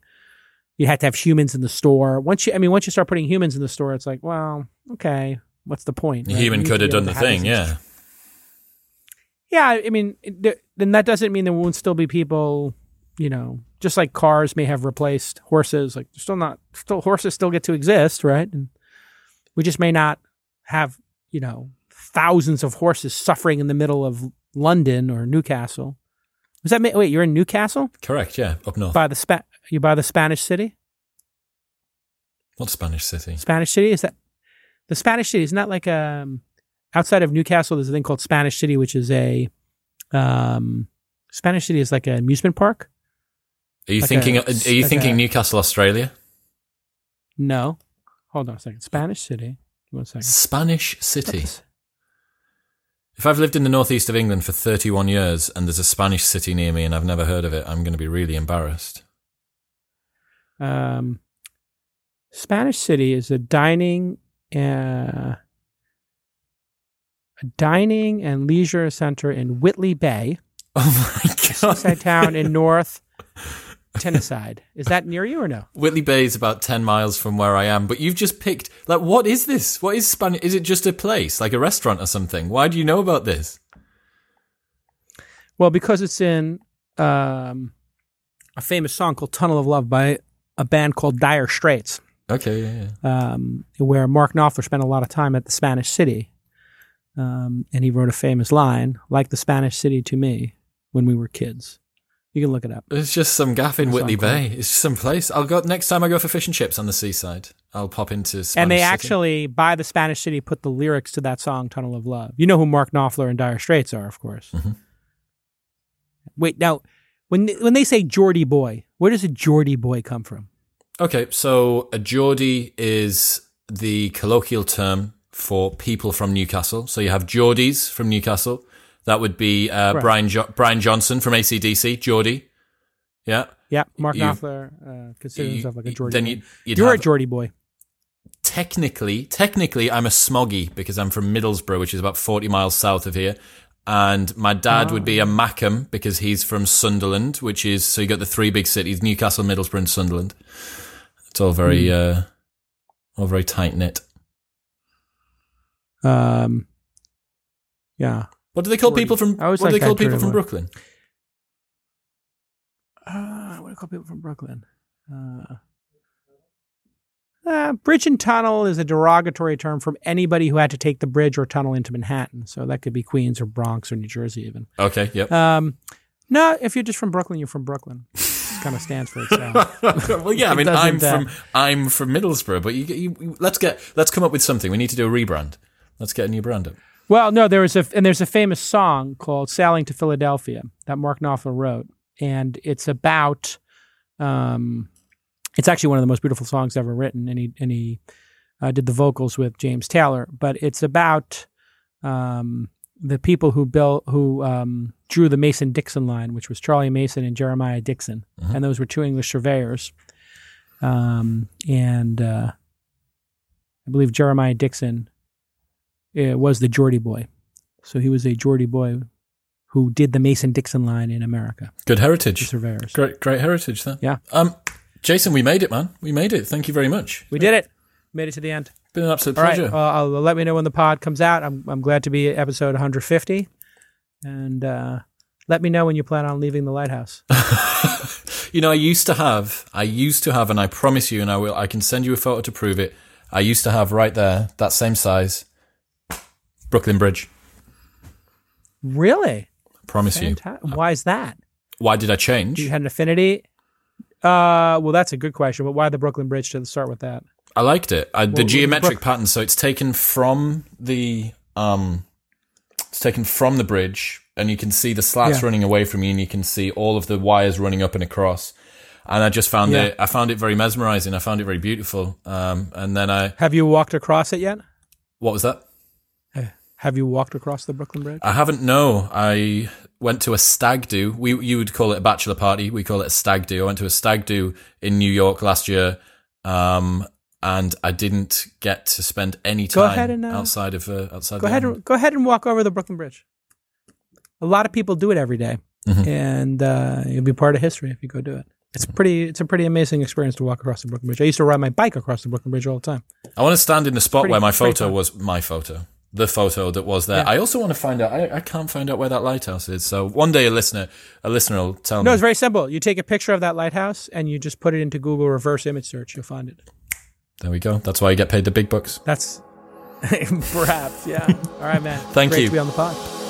you had to have humans in the store. Once you, I mean, once you start putting humans in the store, it's like, well, okay, what's the point? The right? human could have done the thing, yeah. Yeah, I mean, th- then that doesn't mean there won't still be people, you know, just like cars may have replaced horses. Like, they're still not, still horses still get to exist, right? And we just may not have, you know, thousands of horses suffering in the middle of London or Newcastle. Was that wait? You're in Newcastle Correct, yeah, up north. by the spa- you by the Spanish city? What Spanish city? Spanish City is that the Spanish City? Isn't that like um outside of Newcastle? There's a thing called Spanish City, which is a um Spanish City is like an amusement park. Are you Like thinking? a- are you like thinking a- Newcastle, Australia? No, hold on a second. Spanish City. One second. Spanish city. If I've lived in the northeast of England for 31 years and there's a Spanish city near me and I've never heard of it, I'm going to be really embarrassed. Um, Spanish City is a dining, uh, a dining and leisure center in Whitley Bay, Oh my god! seaside town in North Tyneside. Is that near you or no? Whitley Bay is about 10 miles from where I am, but you've just picked like what is this? What is Spanish? Is it just a place, like a restaurant or something? Why do you know about this? Well, because it's in um, a famous song called "Tunnel of Love" by a band called Dire Straits, Okay, yeah, yeah. um, where Mark Knopfler spent a lot of time at the Spanish City, um, and he wrote a famous line, "Like the Spanish City to me when we were kids." You can look it up. It's just some gaff in Whitley. Bay. It's just some place. I'll go next time I go for fish and chips on the seaside. I'll pop into Spanish and they City. actually, by the Spanish City, put the lyrics to that song "Tunnel of Love." You know who Mark Knopfler and Dire Straits are, of course. Mhm. Wait, now when when they say Geordie boy, where does a Geordie boy come from? Okay, so a Geordie is the colloquial term for people from Newcastle. So you have Geordies from Newcastle. That would be uh, Correct. Brian jo- Brian Johnson from ACDC, Geordie. Yeah. Yeah, Mark You- Knopfler uh, considers himself like a Geordie. then you, you'd You're a Geordie boy. technically, technically, I'm a smoggy because I'm from Middlesbrough, which is about 40 miles south of here. And my dad would Ah. be a Mackem because he's from Sunderland, which is, so you got the three big cities, Newcastle, Middlesbrough, and Sunderland. It's all very, Hmm. uh, all very tight knit. Um, yeah. What do they call Geordie. people from, I always what do they liked call people from. Brooklyn? Uh, what do I call people from Brooklyn? Uh, uh, bridge and tunnel is a derogatory term from anybody who had to take the bridge or tunnel into Manhattan. So that could be Queens or Bronx or New Jersey, even. Okay, yep. Um, no, if you're just from Brooklyn, you're from Brooklyn. kind of stands for itself. well, yeah, I mean, I'm uh, from I'm from Middlesbrough, but you, you, you- let's get let's come up with something. We need to do a rebrand. Let's get a new brand up. Well, no, there was a and there's a famous song called "Sailing to Philadelphia" that Mark Knopfler wrote, and it's about. Um, it's actually one of the most beautiful songs ever written, and he and he uh, did the vocals with James Taylor. But it's about um, the people who built who um, drew the Mason Dixon line, which was Charlie Mason and Jeremiah Dixon, Mhm. and those were two English surveyors. Um, and uh, I believe Jeremiah Dixon was the Geordie boy. So he was a Geordie boy who did the Mason Dixon line in America, Good heritage. surveyors. Great, great heritage there. Yeah. Um, Jason, we made it, man. We made it. Thank you very much. We did it. Made it to the end. Been an absolute All right. pleasure. Uh, I'll, let me know when the pod comes out. I'm, I'm glad to be at episode 150. And uh, let me know when you plan on leaving the lighthouse. you know, I used to have, I used to have, and I promise you, and I will, I can send you a photo to prove it. I used to have right there, that same size, Brooklyn Bridge. Really? I promise you. Why is that? Why did I change? You had an affinity? Uh, well, that's a good question. But why the Brooklyn Bridge? To start with that. I liked it. I, the Well, geometric pattern. So it's taken from the um, it's taken from the bridge, and you can see the slats Yeah. running away from you, and you can see all of the wires running up and across. And I just found Yeah. it. I found it very mesmerizing. I found it very beautiful. Um, and then I, Have you walked across it yet? what was that? Have you walked across the Brooklyn Bridge? I haven't. No, I went to a stag do. We you would call it a bachelor party. We call it a stag do. I went to a stag do in New York last year, um, and I didn't get to spend any time and, uh, outside of uh, outside. Go the ahead. And, go ahead and walk over the Brooklyn Bridge. A lot of people do it every day, Mhm. and uh, you'll be part of history if you go do it. It's pretty. It's a pretty amazing experience to walk across the Brooklyn Bridge. I used to ride my bike across the Brooklyn Bridge all the time. I want to stand in the spot pretty- where my photo was my photo, the photo that was there. Yeah. I also want to find out. I, I can't find out where that lighthouse is. So one day a listener, a listener will tell No, me. No, it's very simple. You take a picture of that lighthouse and you just put it into Google reverse image search. You'll find it. There we go. That's why you get paid the big bucks. That's perhaps, yeah. All right, man. Thank Great you. to be on the pod.